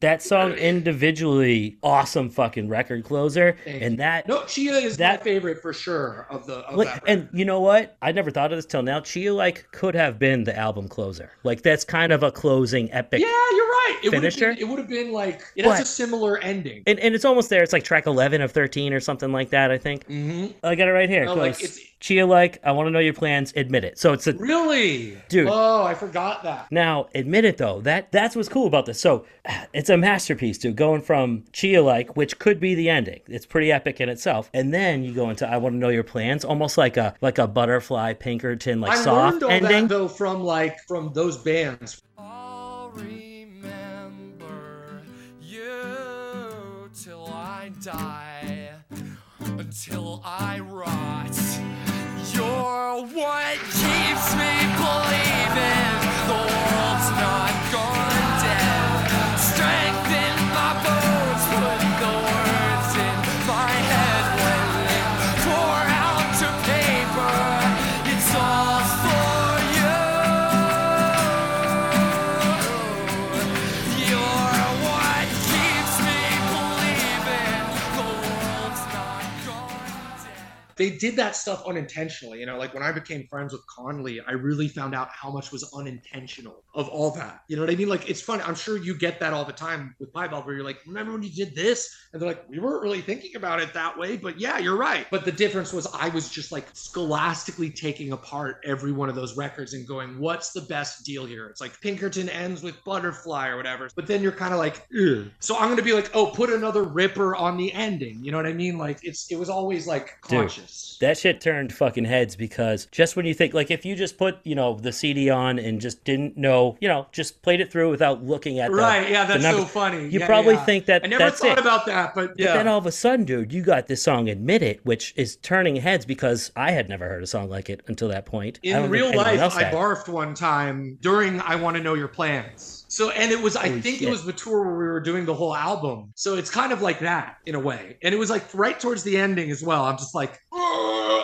That song individually, awesome fucking record closer, Thank and that No, Chia is That- my favorite for sure of the of Like, that and you know what? I never thought of this till now. Chia like could have been the album closer. Like that's kind of a closing epic. Yeah, you're right. It would have Finisher? been, it would have been like it has a similar ending. And, and it's almost there. It's like track 11 of 13 or something like that, I think. hmm I got it right here. No, like, it's- Chia like, I want to know your plans. Admit it. So it's a Really, Dude. Oh, I forgot that. Now, admit it though, that that's what's cool about this. So, (sighs) it's a masterpiece, dude. Going from Chia like, which could be the ending. It's pretty epic in itself, and then you go into I want to know your plans, almost like a like a butterfly Pinkerton like I soft all ending. that though from like from those bands. I'll remember you till I die, until I rot. You're what keeps me believing the world's not gone dead. Strengthen my bones, put the They did that stuff unintentionally. You know, like when I became friends with Conley, I really found out how much was unintentional of all that. You know what I mean? Like it's funny. I'm sure you get that all the time with Piebald, where you're like, "Remember when you did this?" And they're like, "We weren't really thinking about it that way, but yeah, you're right." But the difference was I was just like scholastically taking apart every one of those records and going, "What's the best deal here?" It's like Pinkerton ends with Butterfly or whatever. But then you're kind of like, Ugh. so I'm gonna be like, "Oh, put another Ripper on the ending." You know what I mean? Like it's it was always like Dude. conscious. That shit turned fucking heads because just when you think like if you just put you know the CD on and just didn't know you know just played it through without looking at the, Right, yeah, that's so funny. You Yeah, probably yeah. think that I never that's thought it. about that, but But yeah. then all of a sudden, dude, you got this song "Admit It," which is turning heads because I had never heard a song like it until that point. In real life, I had. barfed one time during I Want to Know Your Plans. So, and it was, I think shit. it was the tour where we were doing the whole album. So it's kind of like that in a way. And it was like right towards the ending as well. I'm just like, "Ugh,"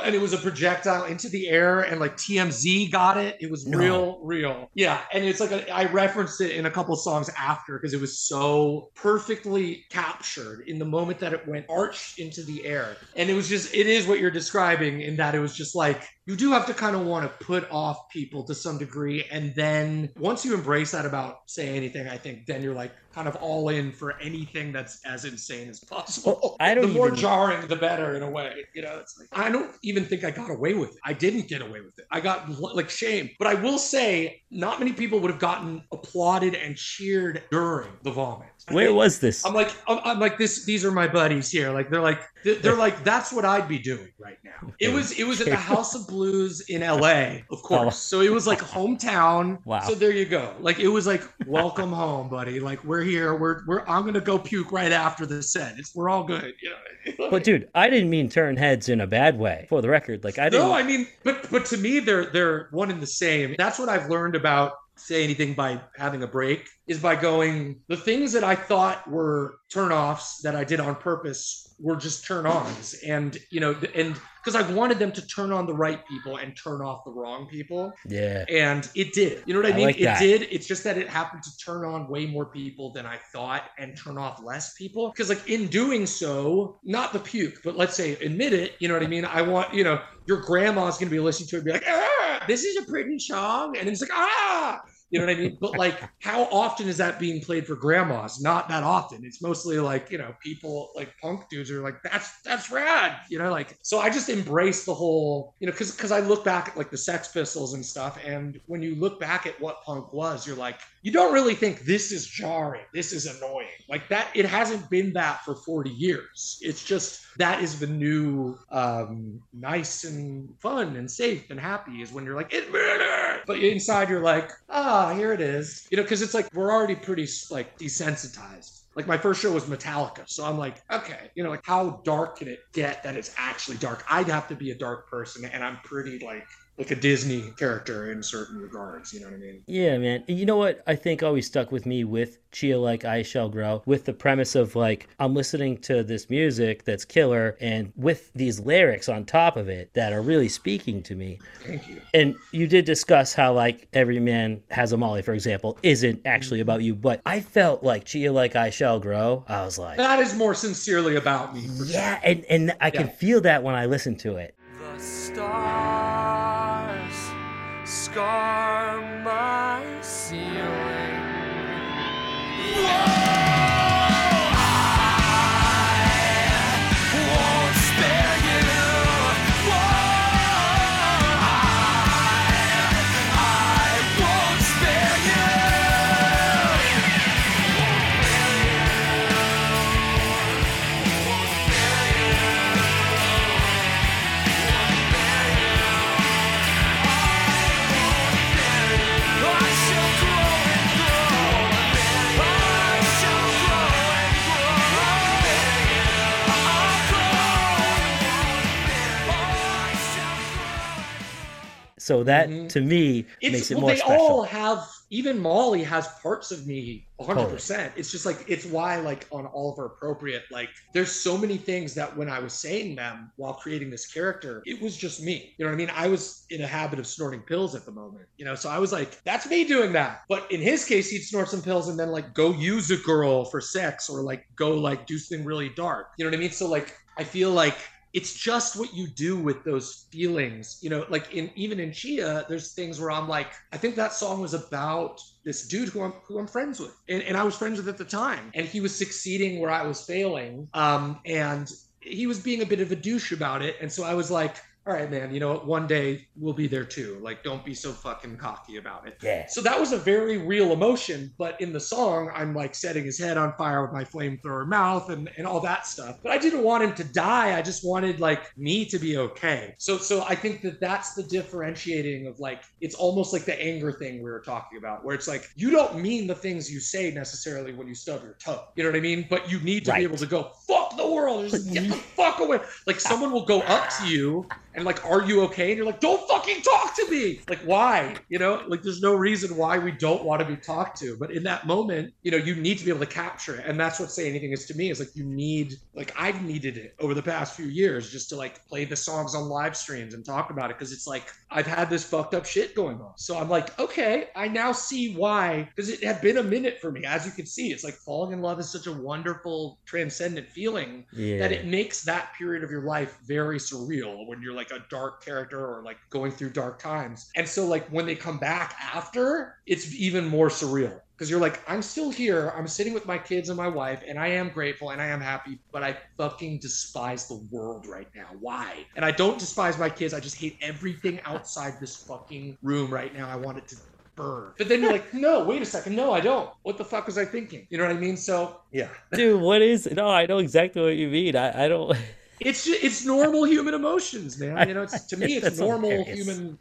and it was a projectile into the air, and like TMZ got it. It was No. real, real. Yeah. And it's like, a, I referenced it in a couple songs after because it was so perfectly captured in the moment that it went arched into the air. And it was just, it is what you're describing in that it was just like, you do have to kind of want to put off people to some degree. And then once you embrace that about say anything, I think then you're like kind of all in for anything that's as insane as possible. Well, I don't the more even- jarring, the better in a way. You know, it's like, I don't even think I got away with it. I didn't get away with it. I got like shame. But I will say, not many people would have gotten applauded and cheered during the vomit. Where was this? I'm like, I'm, I'm like this. These are my buddies here. Like they're like, they're, they're like, that's what I'd be doing right now. It was, it was at the House of Blues in LA, of course. So it was like (laughs) hometown. Oh. Wow. So there you go. Like it was like welcome home, buddy. Like we're here. We're we're I'm gonna go puke right after the set. It's we're all good. (laughs) You know. But dude, I didn't mean turn heads in a bad way. For the record, like I didn't. No, I mean, but but to me, they're they're one and the same. That's what I've learned about say anything by having a break is by going the things that I thought were turnoffs that I did on purpose were just turn ons, and you know, and because I wanted them to turn on the right people and turn off the wrong people, yeah. and it did. You know what I I mean? like it that. did. It's just that it happened to turn on way more people than I thought and turn off less people. Because, like, in doing so, not the puke, but let's say admit it, you know what I mean? I want, you know, your grandma's going to be listening to it and be like, ah, this is a pretty song. And it's like, ah, you know what I mean? But like, how often is that being played for grandmas? Not that often. It's mostly like, you know, people like punk dudes are like, that's that's rad. You know, like so I just embrace the whole, you know, because because I look back at like the Sex Pistols and stuff, and when you look back at what punk was, you're like, you don't really think this is jarring, this is annoying. Like that, it hasn't been that for 40 years. It's just that is the new um nice and fun and safe and happy is when you're like, murder. But inside you're like, ah, here it is. You know, because it's like we're already pretty like desensitized. Like my first show was Metallica, so I'm like, okay, you know, like how dark can it get that it's actually dark? I'd have to be a dark person, and I'm pretty like like a Disney character in certain regards. You know what I mean? Yeah, man. And you know what I think always stuck with me with Chia Like I Shall Grow, with the premise of like, I'm listening to this music that's killer, and with these lyrics on top of it that are really speaking to me. Thank you. And you did discuss how, like, Every Man Has a Molly, for example, isn't actually about you, but I felt like Chia Like I Shall Grow. I was like, That is more sincerely about me. For yeah, and, and I can feel that when I listen to it. The stars scar my ceiling. Whoa, So that, Mhm. to me, It's, makes it well, more they special. all have. Even Molly has parts of me 100. percent It's just like it's why like on Oliver Appropriate like there's so many things that when I was saying them while creating this character, it was just me. You know what I mean? I was in a habit of snorting pills at the moment. You know, so I was like, that's me doing that. But in his case, he'd snort some pills and then like go use a girl for sex or like go like do something really dark. You know what I mean? So like I feel like it's just what you do with those feelings you know like in even in chia there's things where i'm like i think that song was about this dude who i'm who i'm friends with. And, and i was friends with at the time. And he was succeeding where i was failing. Um and he was being a bit of a douche about it. And so i was like all right man you know what one day we'll be there too like don't be so fucking cocky about it Yeah. so that was a very real emotion, but in the song, I'm like setting his head on fire with my flamethrower mouth and, and all that stuff. But I didn't want him to die. I just wanted like me to be okay. So so I think that that's the differentiating of like it's almost like the anger thing we were talking about, where it's like you don't mean the things you say necessarily when you stub your toe. You know what I mean? But you need to Right. be able to go fuck the world, just get the (laughs) fuck away. Like someone will go up to you and like, are you okay? And you're like, don't fucking talk to me. Like, why? You know, like there's no reason why we don't want to be talked to. But in that moment, you know, you need to be able to capture it. And that's what say anything is to me is like you need like I've needed it over the past few years just to like play the songs on live streams and talk about it because it's like I've had this fucked up shit going on. So I'm like, okay, I now see why because it had been a minute for me. As you can see, it's like falling in love is such a wonderful transcendent feeling Yeah. that it makes that period of your life very surreal when you're like a dark character or like going through dark times. And so like when they come back after, it's even more surreal because you're like, I'm still here. I'm sitting with my kids and my wife, and I am grateful and I am happy, but I fucking despise the world right now. Why? And I don't despise my kids. I just hate everything outside this fucking room right now. I want it to burn. But then you're like, no, wait a second. No, I don't. What the fuck was I thinking? You know what I mean? So yeah. Dude, what is No, I know exactly what you mean. I, I don't (laughs) it's ju- it's normal human emotions, man. You know, it's to me, (laughs) it's normal hilarious. human.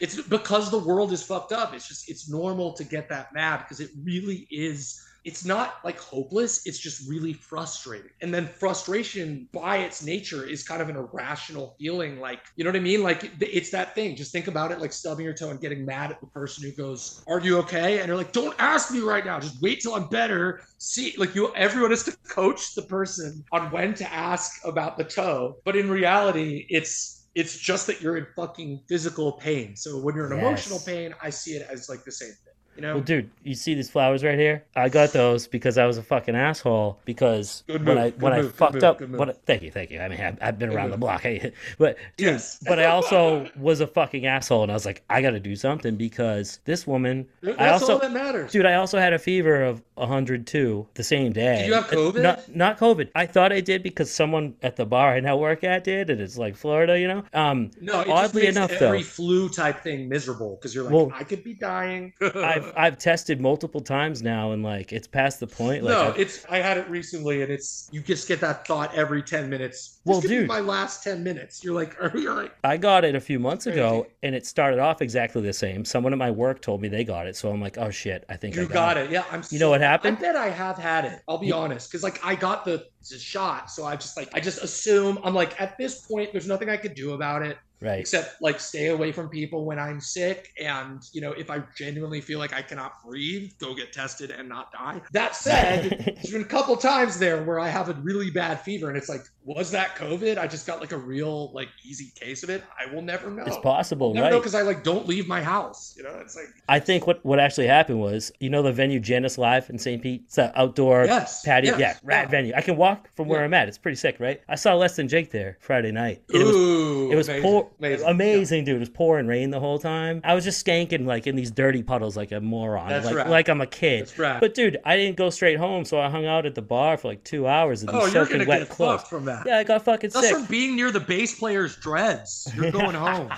It's because the world is fucked up. It's just it's normal to get that mad because it really is. It's not like hopeless. It's just really frustrating. And then frustration, by its nature, is kind of an irrational feeling. Like you know what I mean? Like it's that thing. Just think about it, like stubbing your toe and getting mad at the person who goes, "Are you okay?" And they're like, "Don't ask me right now. Just wait till I'm better." See, like you, everyone has to (laughs) coach the person on when to ask about the toe. But in reality, it's it's just that you're in fucking physical pain. So when you're in Yes. emotional pain, I see it as like the same thing. You know? Well, dude, you see these flowers right here? I got those because I was a fucking asshole. Because Good when move, I when I move, fucked move, up, I- thank you, thank you. I mean, I've, I've been around the block, hey, (laughs) but dude, Yes. but I also (laughs) was a fucking asshole, and I was like, I got to do something because this woman. That's I also, all that matters. dude, I also had a fever of 102 the same day. Did you have COVID? Not, not COVID. I thought I did because someone at the bar I now work at did, and it's like Florida, you know. Um, no, it oddly enough, every though- flu type thing miserable because you're like, Well, I could be dying. I've I've tested multiple times now, and like it's past the point. Like, no, I've- it's I had it recently, and it's you just get that thought every ten minutes. Well, dude. my last ten minutes. You're like, are you like, I got it a few months ago, and it started off exactly the same. Someone at my work told me they got it, so I'm like, oh shit, I think I got, got it. it? Yeah, I'm. You know what happened? I bet I have had it. I'll be honest, because like I got the, the shot, so I just like I just assume I'm like at this point, there's nothing I could do about it. Right. except like stay away from people when I'm sick. And, you know, if I genuinely feel like I cannot breathe, go get tested and not die. That said, (laughs) there's been a couple times there where I have a really bad fever and it's like, was that COVID? I just got like a real, like, easy case of it. I will never know. It's possible, Never know right? because I like don't leave my house. You know, it's like, I think what what actually happened was, you know, the venue Jannus Live in St. Pete, it's that outdoor Yes, patio, yes, yeah, rad yeah. venue. I can walk from where Yeah. I'm at. It's pretty sick, right? I saw less than Jake there Friday night. And it was ooh, It was amazing, amazing, amazing, dude. It was pouring rain the whole time. I was just skanking like in these dirty puddles like a moron, That's like like I'm a kid. That's rad. But dude, I didn't go straight home, so I hung out at the bar for like two hours in Yeah. Oh, these soaking wet clothes. from that. Yeah, I got fucking That's sick. from being near the bass player's dreads. You're (laughs) going home.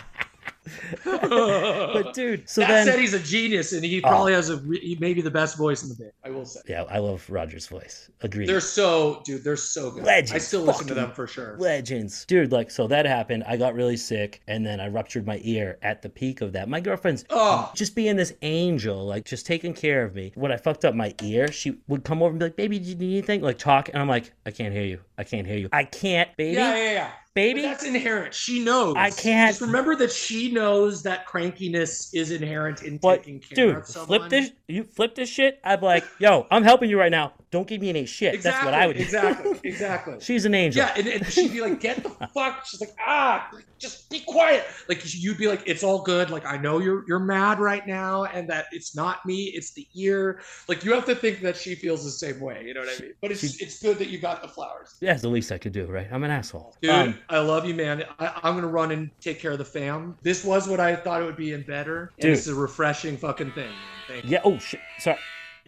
(laughs) But dude, so that then said, he's a genius, and he probably oh. has a re- he maybe the best voice in the band. I will say. yeah, I love Roger's voice. Agreed. They're so, dude. They're so good. Legends, I still listen to them for sure. legends dude like so that happened i got really sick and then i ruptured my ear at the peak of that my girlfriend's Oh. just being this angel like just taking care of me when i fucked up my ear she would come over and be like baby do you need anything like talk and i'm like i can't hear you i can't hear you i can't baby Yeah, yeah, yeah. Baby But that's inherent. She knows. I can't- Just remember that she knows that crankiness is inherent in but taking care dude of someone. flip this you flip this shit i'd be like yo i'm helping you right now don't give me any shit Exactly. that's what i would do Exactly. Exactly. (laughs) she's an angel Yeah, and, and she'd be like, "Get the (laughs) fuck!" She's like, "Ah, just be quiet." Like you'd be like, "It's all good. Like I know you're you're mad right now, and that it's not me, it's the ear." Like you have to think that she feels the same way. You know what I mean? But it's She- it's good that you got the flowers, yeah it's the least i could do right i'm an asshole dude. Um, I love you, man. I, I'm gonna run and take care of the fam. This was what I thought it would be and better. And Dude. it's a refreshing fucking thing. Man. Thank you. yeah oh shit sorry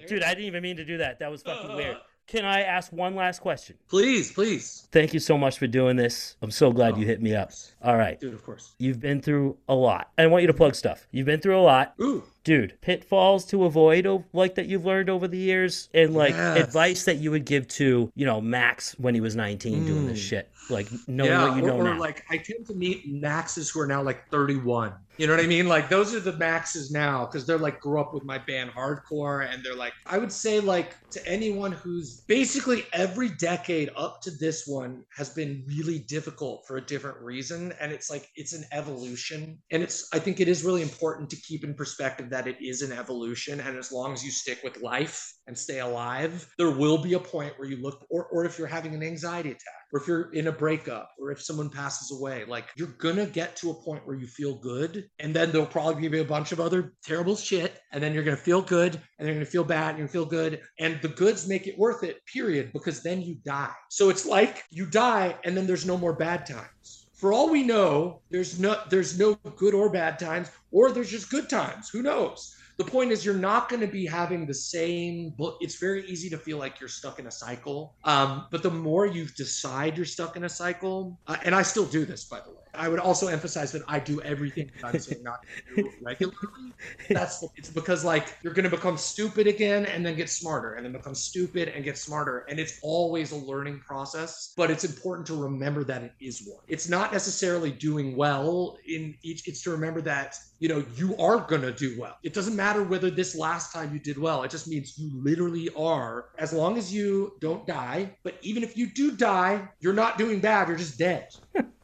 dude i didn't even mean to do that that was fucking weird can i ask one last question Please, please, Thank you so much for doing this. I'm so glad Oh, you hit me up. All right. dude. Of course. You've been through a lot. I want you to plug stuff. You've been through a lot. Ooh. Dude, pitfalls to avoid like that you've learned over the years and like Yes. advice that you would give to, you know, Max when he was 19 doing this Mm. shit. Like knowing yeah, what you or, know or now. like I tend to meet maxes who are now like 31. You know what I mean? Like those are the maxes now because they're like grew up with my band hardcore and they're like I would say like to anyone who's basically every decade up to this one has been really difficult for a different reason and it's like it's an evolution and it's I think it is really important to keep in perspective that it is an evolution and as long as you stick with life and stay alive there will be a point where you look or or if you're having an anxiety attack or if you're in a breakup or if someone passes away like you're gonna get to a point where you feel good and then there'll probably be a bunch of other terrible shit and then you're gonna feel good and then you're gonna feel bad and you're gonna feel good and the goods make it worth it period because then you die. So it's like you die and then there's no more bad times. For all we know there's no there's no good or bad times or there's just good times. Who knows the point is you're not going to be having the same but it's very easy to feel like you're stuck in a cycle um, but the more you decide you're stuck in a cycle uh, and i still do this by the way I would also emphasize that I do everything that I'm saying not to do regularly. That's it's because like you're gonna become stupid again and then get smarter and then become stupid and get smarter. And it's always a learning process, but it's important to remember that it is one. It's not necessarily doing well in each, it's to remember that you know you are gonna do well. It doesn't matter whether this last time you did well, it just means you literally are, as long as you don't die. But even if you do die, you're not doing bad, you're just dead.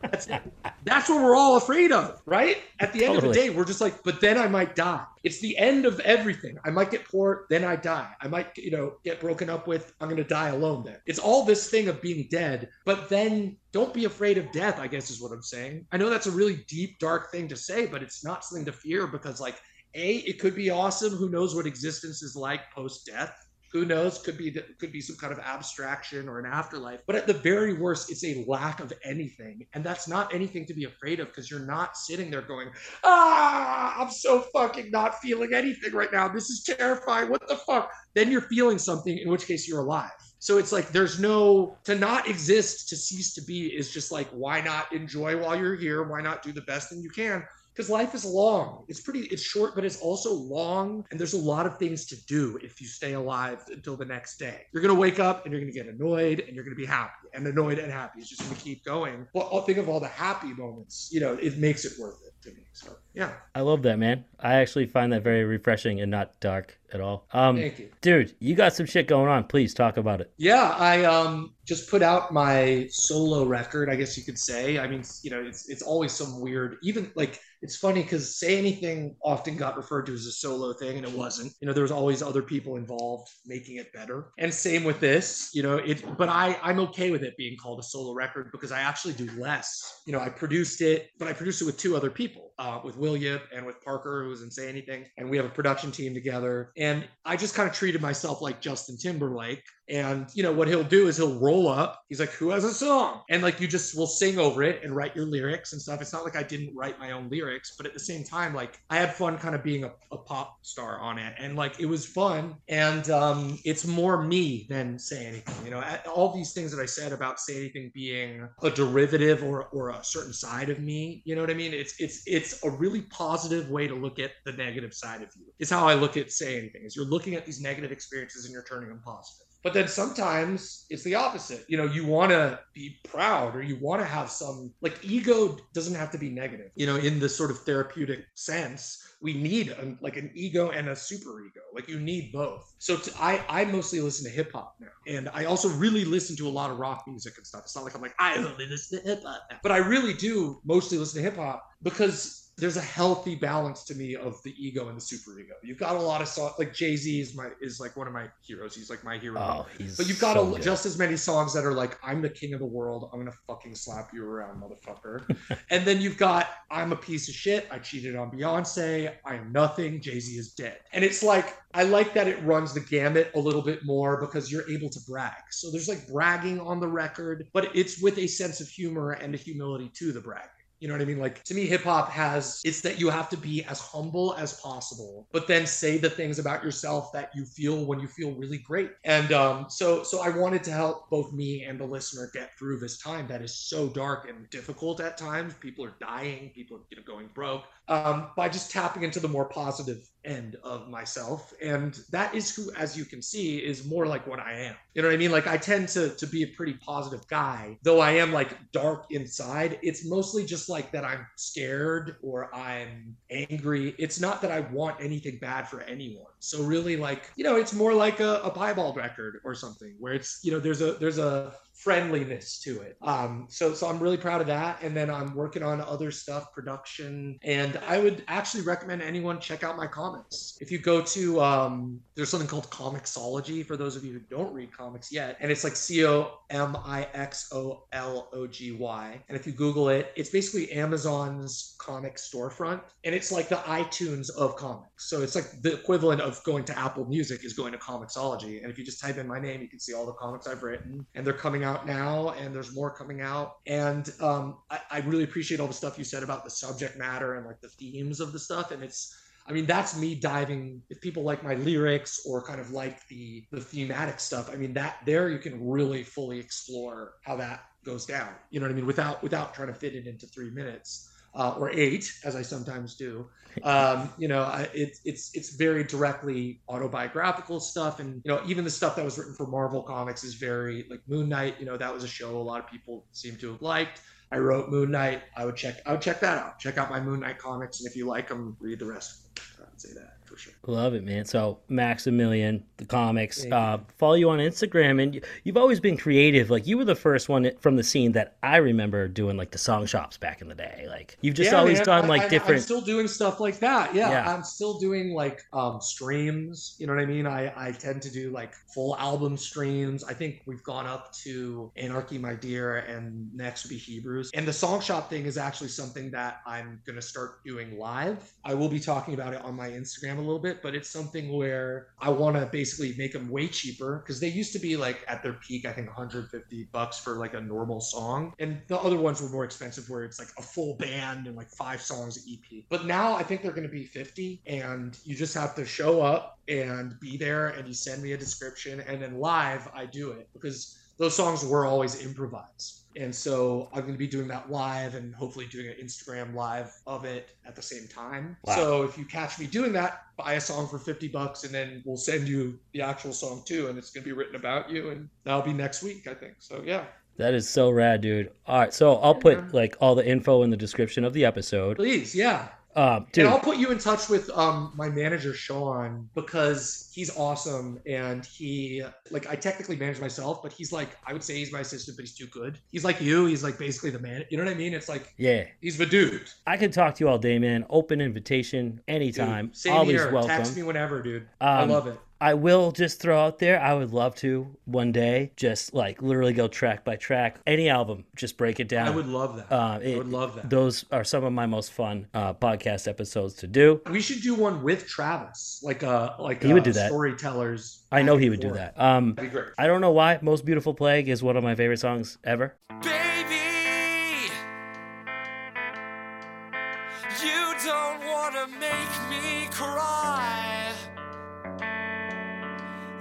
That's it. That's what we're all afraid of, right? At the end of the day, we're just like, but then I might die. It's the end of everything. I might get poor, then I die. I might, you know, get broken up with. I'm gonna die alone then. It's all this thing of being dead, but then don't be afraid of death, I guess is what I'm saying. I know that's a really deep, dark thing to say, but it's not something to fear because like A, it could be awesome. Who knows what existence is like post-death? Who knows could be could be some kind of abstraction or an afterlife but at the very worst it's a lack of anything. And that's not anything to be afraid of because you're not sitting there going ah i'm so fucking not feeling anything right now. This is terrifying. What the fuck? Then you're feeling something in which case you're alive. So it's like there's no to not exist to cease to be is just like why not enjoy while you're here? Why not do the best thing you can because life is long. It's pretty, it's short, but it's also long. And there's a lot of things to do if you stay alive until the next day. You're going to wake up and you're going to get annoyed and you're going to be happy. And annoyed and happy It's just going to keep going. Well, I'll think of all the happy moments. You know, it makes it worth it to me. So, yeah. I love that, man. I actually find that very refreshing and not dark at all. Um, Thank you. dude, you got some shit going on. Please talk about it. Yeah, I um just put out my solo record, I guess you could say. I mean, you know, it's it's always some weird, even like it's funny because say anything often got referred to as a solo thing, and it wasn't. You know, there was always other people involved making it better. And same with this, you know, it. But I I'm okay with it being called a solo record because I actually do less. You know, I produced it, but I produced it with two other people, uh, with Yip and with Parker, who doesn't say anything, and we have a production team together. And I just kind of treated myself like Justin Timberlake. And you know what he'll do is he'll roll up. He's like, "Who has a song?" And like you just will sing over it and write your lyrics and stuff. It's not like I didn't write my own lyrics, but at the same time, like I had fun kind of being a, a pop star on it, and like it was fun. And um, it's more me than say anything. You know, all these things that I said about say anything being a derivative or or a certain side of me. You know what I mean? It's it's it's a really positive way to look at the negative side of you. Is how I look at say anything. Is you're looking at these negative experiences and you're turning them positive. But then sometimes it's the opposite. You know, you want to be proud or you want to have some like ego doesn't have to be negative. You know, in the sort of therapeutic sense, we need a, like an ego and a super ego. Like you need both. So to, I I mostly listen to hip hop now, and I also really listen to a lot of rock music and stuff. It's not like I'm like I only listen to hip hop, but I really do mostly listen to hip hop because there's a healthy balance to me of the ego and the super ego. You've got a lot of songs like Jay Z is my is like one of my heroes. He's like my hero. Oh, But you've got so a, just as many songs that are like, I'm the king of the world. I'm going to fucking slap you around, motherfucker. (laughs) and then you've got, I'm a piece of shit. I cheated on Beyonce. I am nothing. Jay Z is dead. And it's like, I like that it runs the gamut a little bit more because you're able to brag. So there's like bragging on the record, but it's with a sense of humor and a humility to the bragging. You know what I mean? Like to me, hip hop has it's that you have to be as humble as possible, but then say the things about yourself that you feel when you feel really great. And um, so, so I wanted to help both me and the listener get through this time that is so dark and difficult at times. People are dying, people are you know, going broke. Um, by just tapping into the more positive end of myself, and that is who, as you can see, is more like what I am. You know what I mean? Like I tend to to be a pretty positive guy, though I am like dark inside. It's mostly just like that I'm scared or I'm angry. It's not that I want anything bad for anyone. So really, like you know, it's more like a, a Piebald record or something where it's you know there's a there's a friendliness to it. Um, so so I'm really proud of that. And then I'm working on other stuff, production, and I would actually recommend anyone check out my comics. If you go to um, there's something called Comixology for those of you who don't read comics yet, and it's like C O M I X O L O G Y. And if you Google it, it's basically Amazon's comic storefront, and it's like the iTunes of comics. So it's like the equivalent of going to Apple Music is going to Comixology. And if you just type in my name, you can see all the comics I've written, and they're coming out now, and there's more coming out. And um, I, I really appreciate all the stuff you said about the subject matter and like the themes of the stuff, and it's I mean, that's me diving. If people like my lyrics or kind of like the the thematic stuff, I mean, that there you can really fully explore how that goes down. You know what I mean? Without without trying to fit it into three minutes uh, or eight, as I sometimes do. Um, you know, I- it's it's it's very directly autobiographical stuff, and you know, even the stuff that was written for Marvel Comics is very like Moon Knight. You know, that was a show a lot of people seem to have liked. I wrote Moon Knight. I would check. I would check that out. Check out my Moon Knight comics, and if you like them, read the rest. I would say that for sure. Love it, man. So Maximilian, the comics. Uh, follow you on Instagram, and you, you've always been creative. Like you were the first one from the scene that I remember doing, like the song shops back in the day. Like you've just Yeah, always man, done I- like I- I'm different. still doing stuff like that. Yeah, Yeah. I'm still doing like um, streams. You know what I mean? I I tend to do like full album streams. I think we've gone up to Anarchy, My Dear, and next would be Hebrews. And the song shop thing is actually something that I'm gonna start doing live. I will be talking about it on my Instagram a little bit, but it's something where I want to basically make them way cheaper because they used to be like at their peak, I think 150 bucks for like a normal song, and the other ones were more expensive where it's like a full band and like five songs EP. But now I think they're going to be 50, and you just have to show up and be there, and you send me a description, and then live I do it because those songs were always improvised. And so I'm going to be doing that live and hopefully doing an Instagram live of it at the same time. Wow. So if you catch me doing that, buy a song for 50 bucks and then we'll send you the actual song too. And it's going to be written about you. And that'll be next week, I think. So yeah, That is so rad, dude. All right, so I'll put like all the info in the description of the episode. please. Yeah. Um, dude, And I'll put you in touch with um, my manager Sean because he's awesome and he like I technically manage myself, but he's like I would say he's my assistant, but he's too good. He's like you. He's like basically the man. You know what I mean? It's like yeah, he's the dude. I could talk to you all day, man. Open invitation Dude, anytime. Same Always here. welcome. Text me whenever, dude. I Um, love it. I will just throw out there, I would love to one day just like literally go track by track, any album, just break it down. I would love that. Uh, I would love that. Those are some of my most fun uh, podcast episodes to do. we should do one with Travis, like a like He would uh, do that. Storytellers. I know he and would do that. Um, That'd be great. I don't know why. Most Beautiful Plague is one of my favorite songs ever. Baby,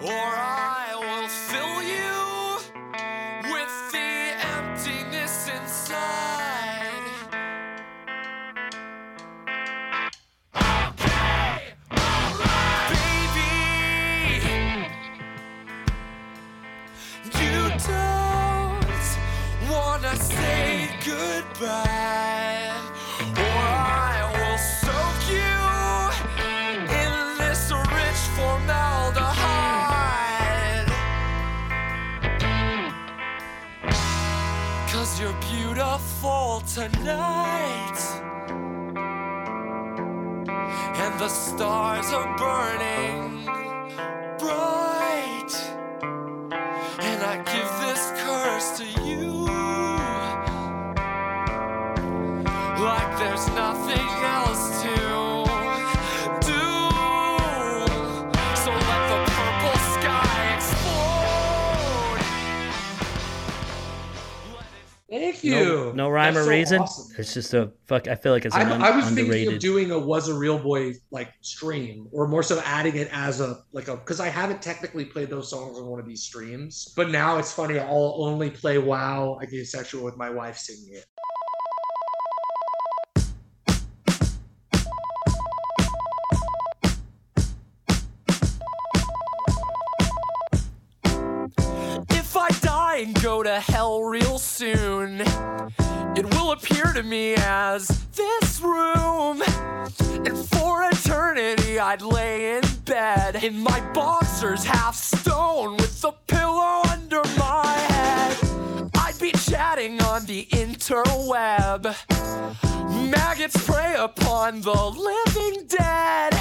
or I will fill you with the emptiness inside. Okay, alright, baby. You don't wanna say goodbye, tonight, and the stars are burning bright. It Thank No, no rhyme That's or so reason. awesome. It's just a fuck. I feel like it's I, an un- I was thinking of doing a was a real boy like stream, or more so adding it as a like a because I haven't technically played those songs on one of these streams. But now it's funny. I'll only play WoW. I get sexual with my wife singing it. If I die and go to hell real soon, it will to me as this room. And for eternity, I'd lay in bed in my boxers, half stone, with a pillow under my head. I'd be chatting on the interweb. Maggots prey upon the living dead.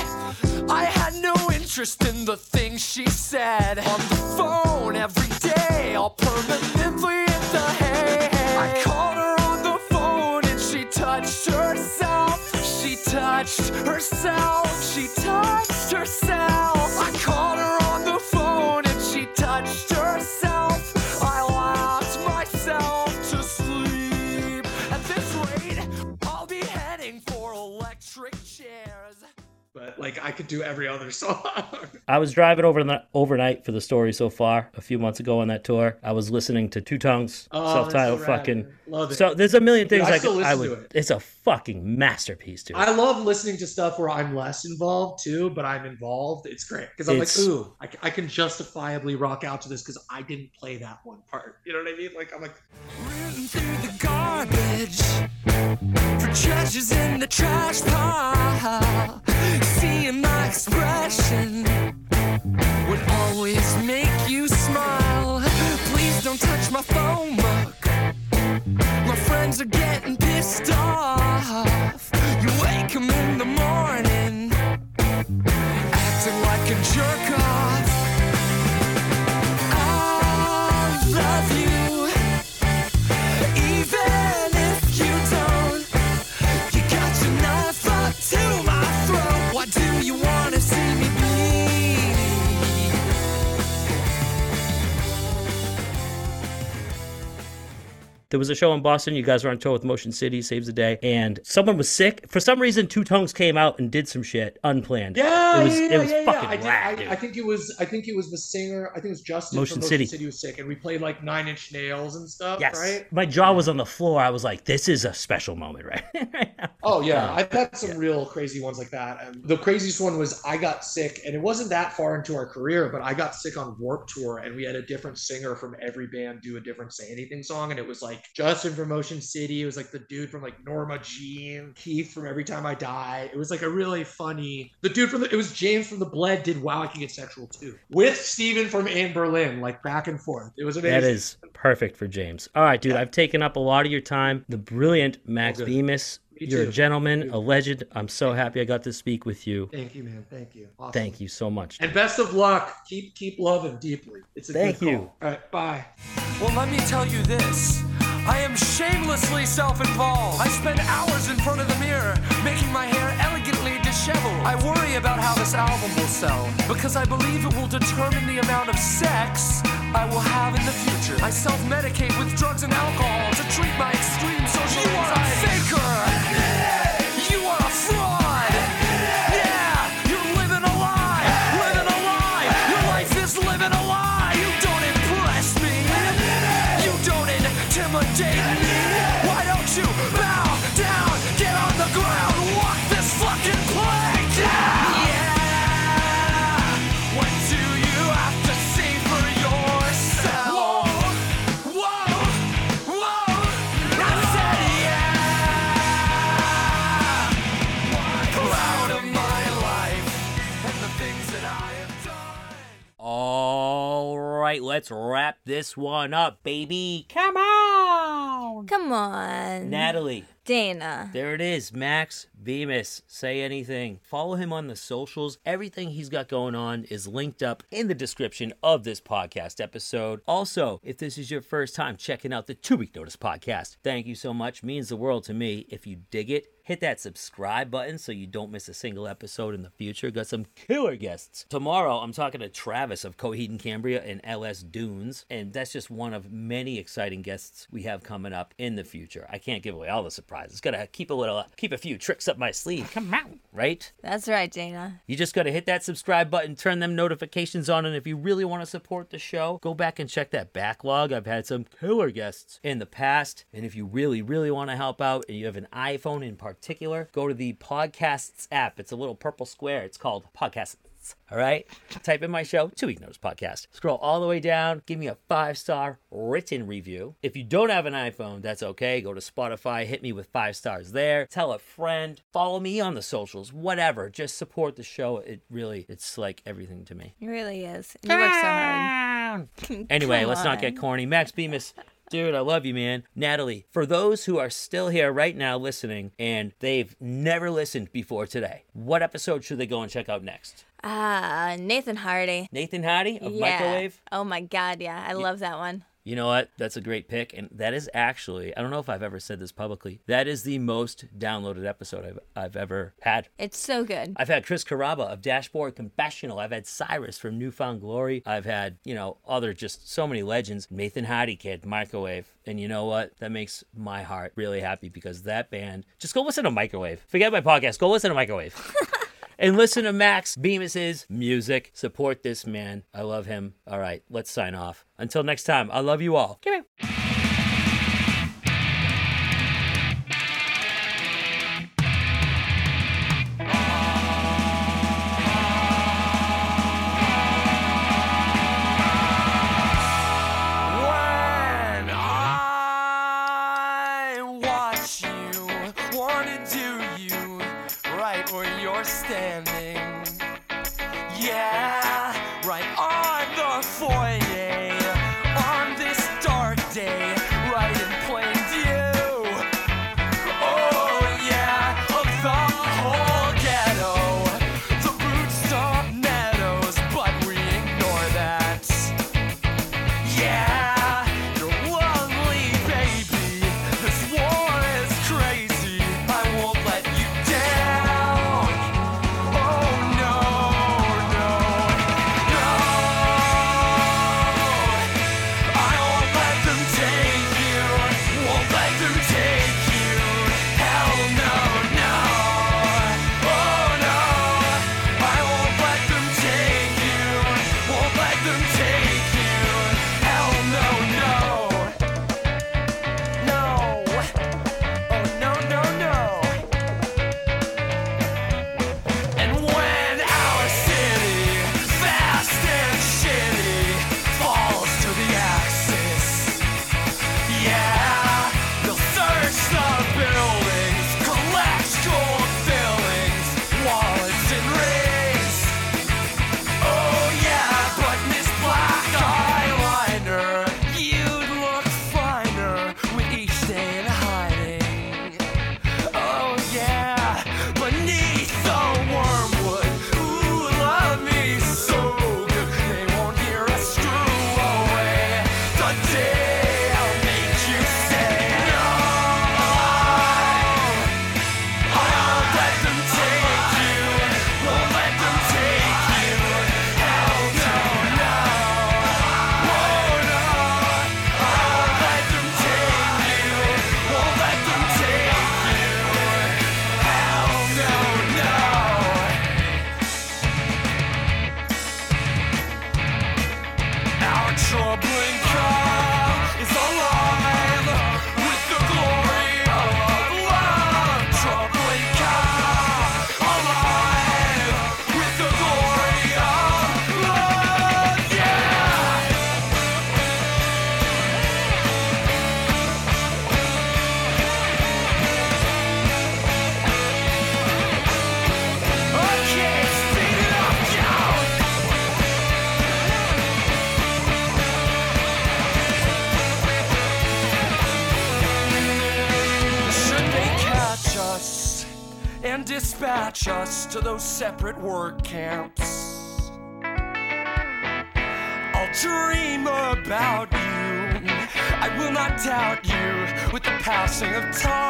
I had no interest in the things she said on the phone every day, all permanently in the hay. I called her on the she touched herself. She touched herself. She touched herself. I called her Like I could do every other song. (laughs) I was driving over the, overnight for the story so far a few months ago on that tour. I was listening to Two Tongues Oh, self-titled that's so fucking. Love it. So there's a million things Dude, I I, still could, I listen would. to it. It's a fucking masterpiece, dude. I love listening to stuff where I'm less involved too, but I'm involved. It's great because I'm It's- like, ooh, I can justifiably rock out to this because I didn't play that one part. You know what I mean? Like I'm like, Rooting Seeing my expression would always make you smile. Please don't touch my phone book. My friends are getting pissed off. You wake 'em in the morning, acting like a jerk off. There was a show in Boston. You guys were on tour with Motion City, Saves the Day, and someone was sick. For some reason, Two Tongues came out and did some shit unplanned. yeah, it was yeah, it was yeah, yeah. fucking I, did- rad, I. I think it was, I think it was the singer. I think it was Justin Motion from Motion City. City. was sick, and we played like Nine Inch Nails and stuff. yes, right? my jaw was on the floor. I was like, "This is a special moment, right?" (laughs) right. Oh yeah, I've had some real crazy ones like that. And the craziest one was I got sick, and it wasn't that far into our career, but I got sick on Warped Tour, and we had a different singer from every band do a different "Say Anything" song, and it was like Justin from Motion City. It was like the dude from like Norma Jean, Keith from Every Time I Die. It was like a really funny. The dude from the it was James from the Bled did Wow I Can Get Sexual too with Steven from In Berlin, like back and forth. It was amazing. That is perfect for James. All right, dude. I've taken up a lot of your time. The brilliant Max good. Bemis. Me You're a too. gentleman, a legend. I'm so happy I got to speak with you. Thank you, man. Thank you. Awesome. Thank you so much. And best of luck. Keep keep loving deeply. It's a Thank good you. call. All right, bye. Well, let me tell you this. I am shamelessly self-involved. I spend hours in front of the mirror making my hair elegantly disheveled. I worry about how this album will sell because I believe it will determine the amount of sex I will have in the future. I self-medicate with drugs and alcohol to treat my extreme social you are a faker. Let's wrap this one up, baby. Come on. Come on. Natalie, Dana. there it is. Max Bemis. Say anything. Follow him on the socials. Everything he's got going on is linked up in the description of this podcast episode. Also, if this is your first time checking out the Two Week Notice podcast, thank you so much. Means the world to me. If you dig it, hit that subscribe button so you don't miss a single episode in the future. Got some killer guests. Tomorrow, I'm talking to Travis of Coheed and Cambria and LS Dunes, and that's just one of many exciting guests we have coming up in the future. I can't give away all the surprises. Gotta keep a little, keep a few tricks up my sleeve. Come on, right? That's right, Dana. You just got to hit that subscribe button, turn them notifications on, and if you really want to support the show, go back and check that backlog. I've had some killer guests in the past. And if you really, really want to help out and you have an iPhone in particular, go to the Podcasts app. It's a little purple square. It's called Podcasts. All right. Type in my show, Two Week Notice Podcast. Scroll all the way down. Give me a five star written review. If you don't have an iPhone, that's okay. Go to Spotify, hit me with five stars there. Tell a friend. Follow me on the socials. Whatever. Just support the show. It really, it's like everything to me. It really is. You work so hard. (laughs) Anyway, Come let's not get corny. Max Bemis, dude, I love you, man. Natalie, for those who are still here right now listening and they've never listened before today, what episode should they go and check out next? Ah, Nathan Hardy. Nathan Hardy of yeah. Microwave? Oh my God, yeah. I love that one. You know what? That's a great pick. And that is actually, I don't know if I've ever said this publicly, that is the most downloaded episode I've, I've ever had. It's so good. I've had Chris Carrabba of Dashboard Confessional. I've had Cyrus from New Found Glory. I've had, you know, other just so many legends. Nathan Hardy Kid, Microwave. And you know what? That makes my heart really happy because that band, just go listen to Microwave. Forget my podcast. Go listen to Microwave. (laughs) and listen to Max Bemis's music. Support this man. I love him. All right, let's sign off. Until next time, I love you all. Come here. to those separate work camps. I'll dream about you. I will not doubt you with the passing of time.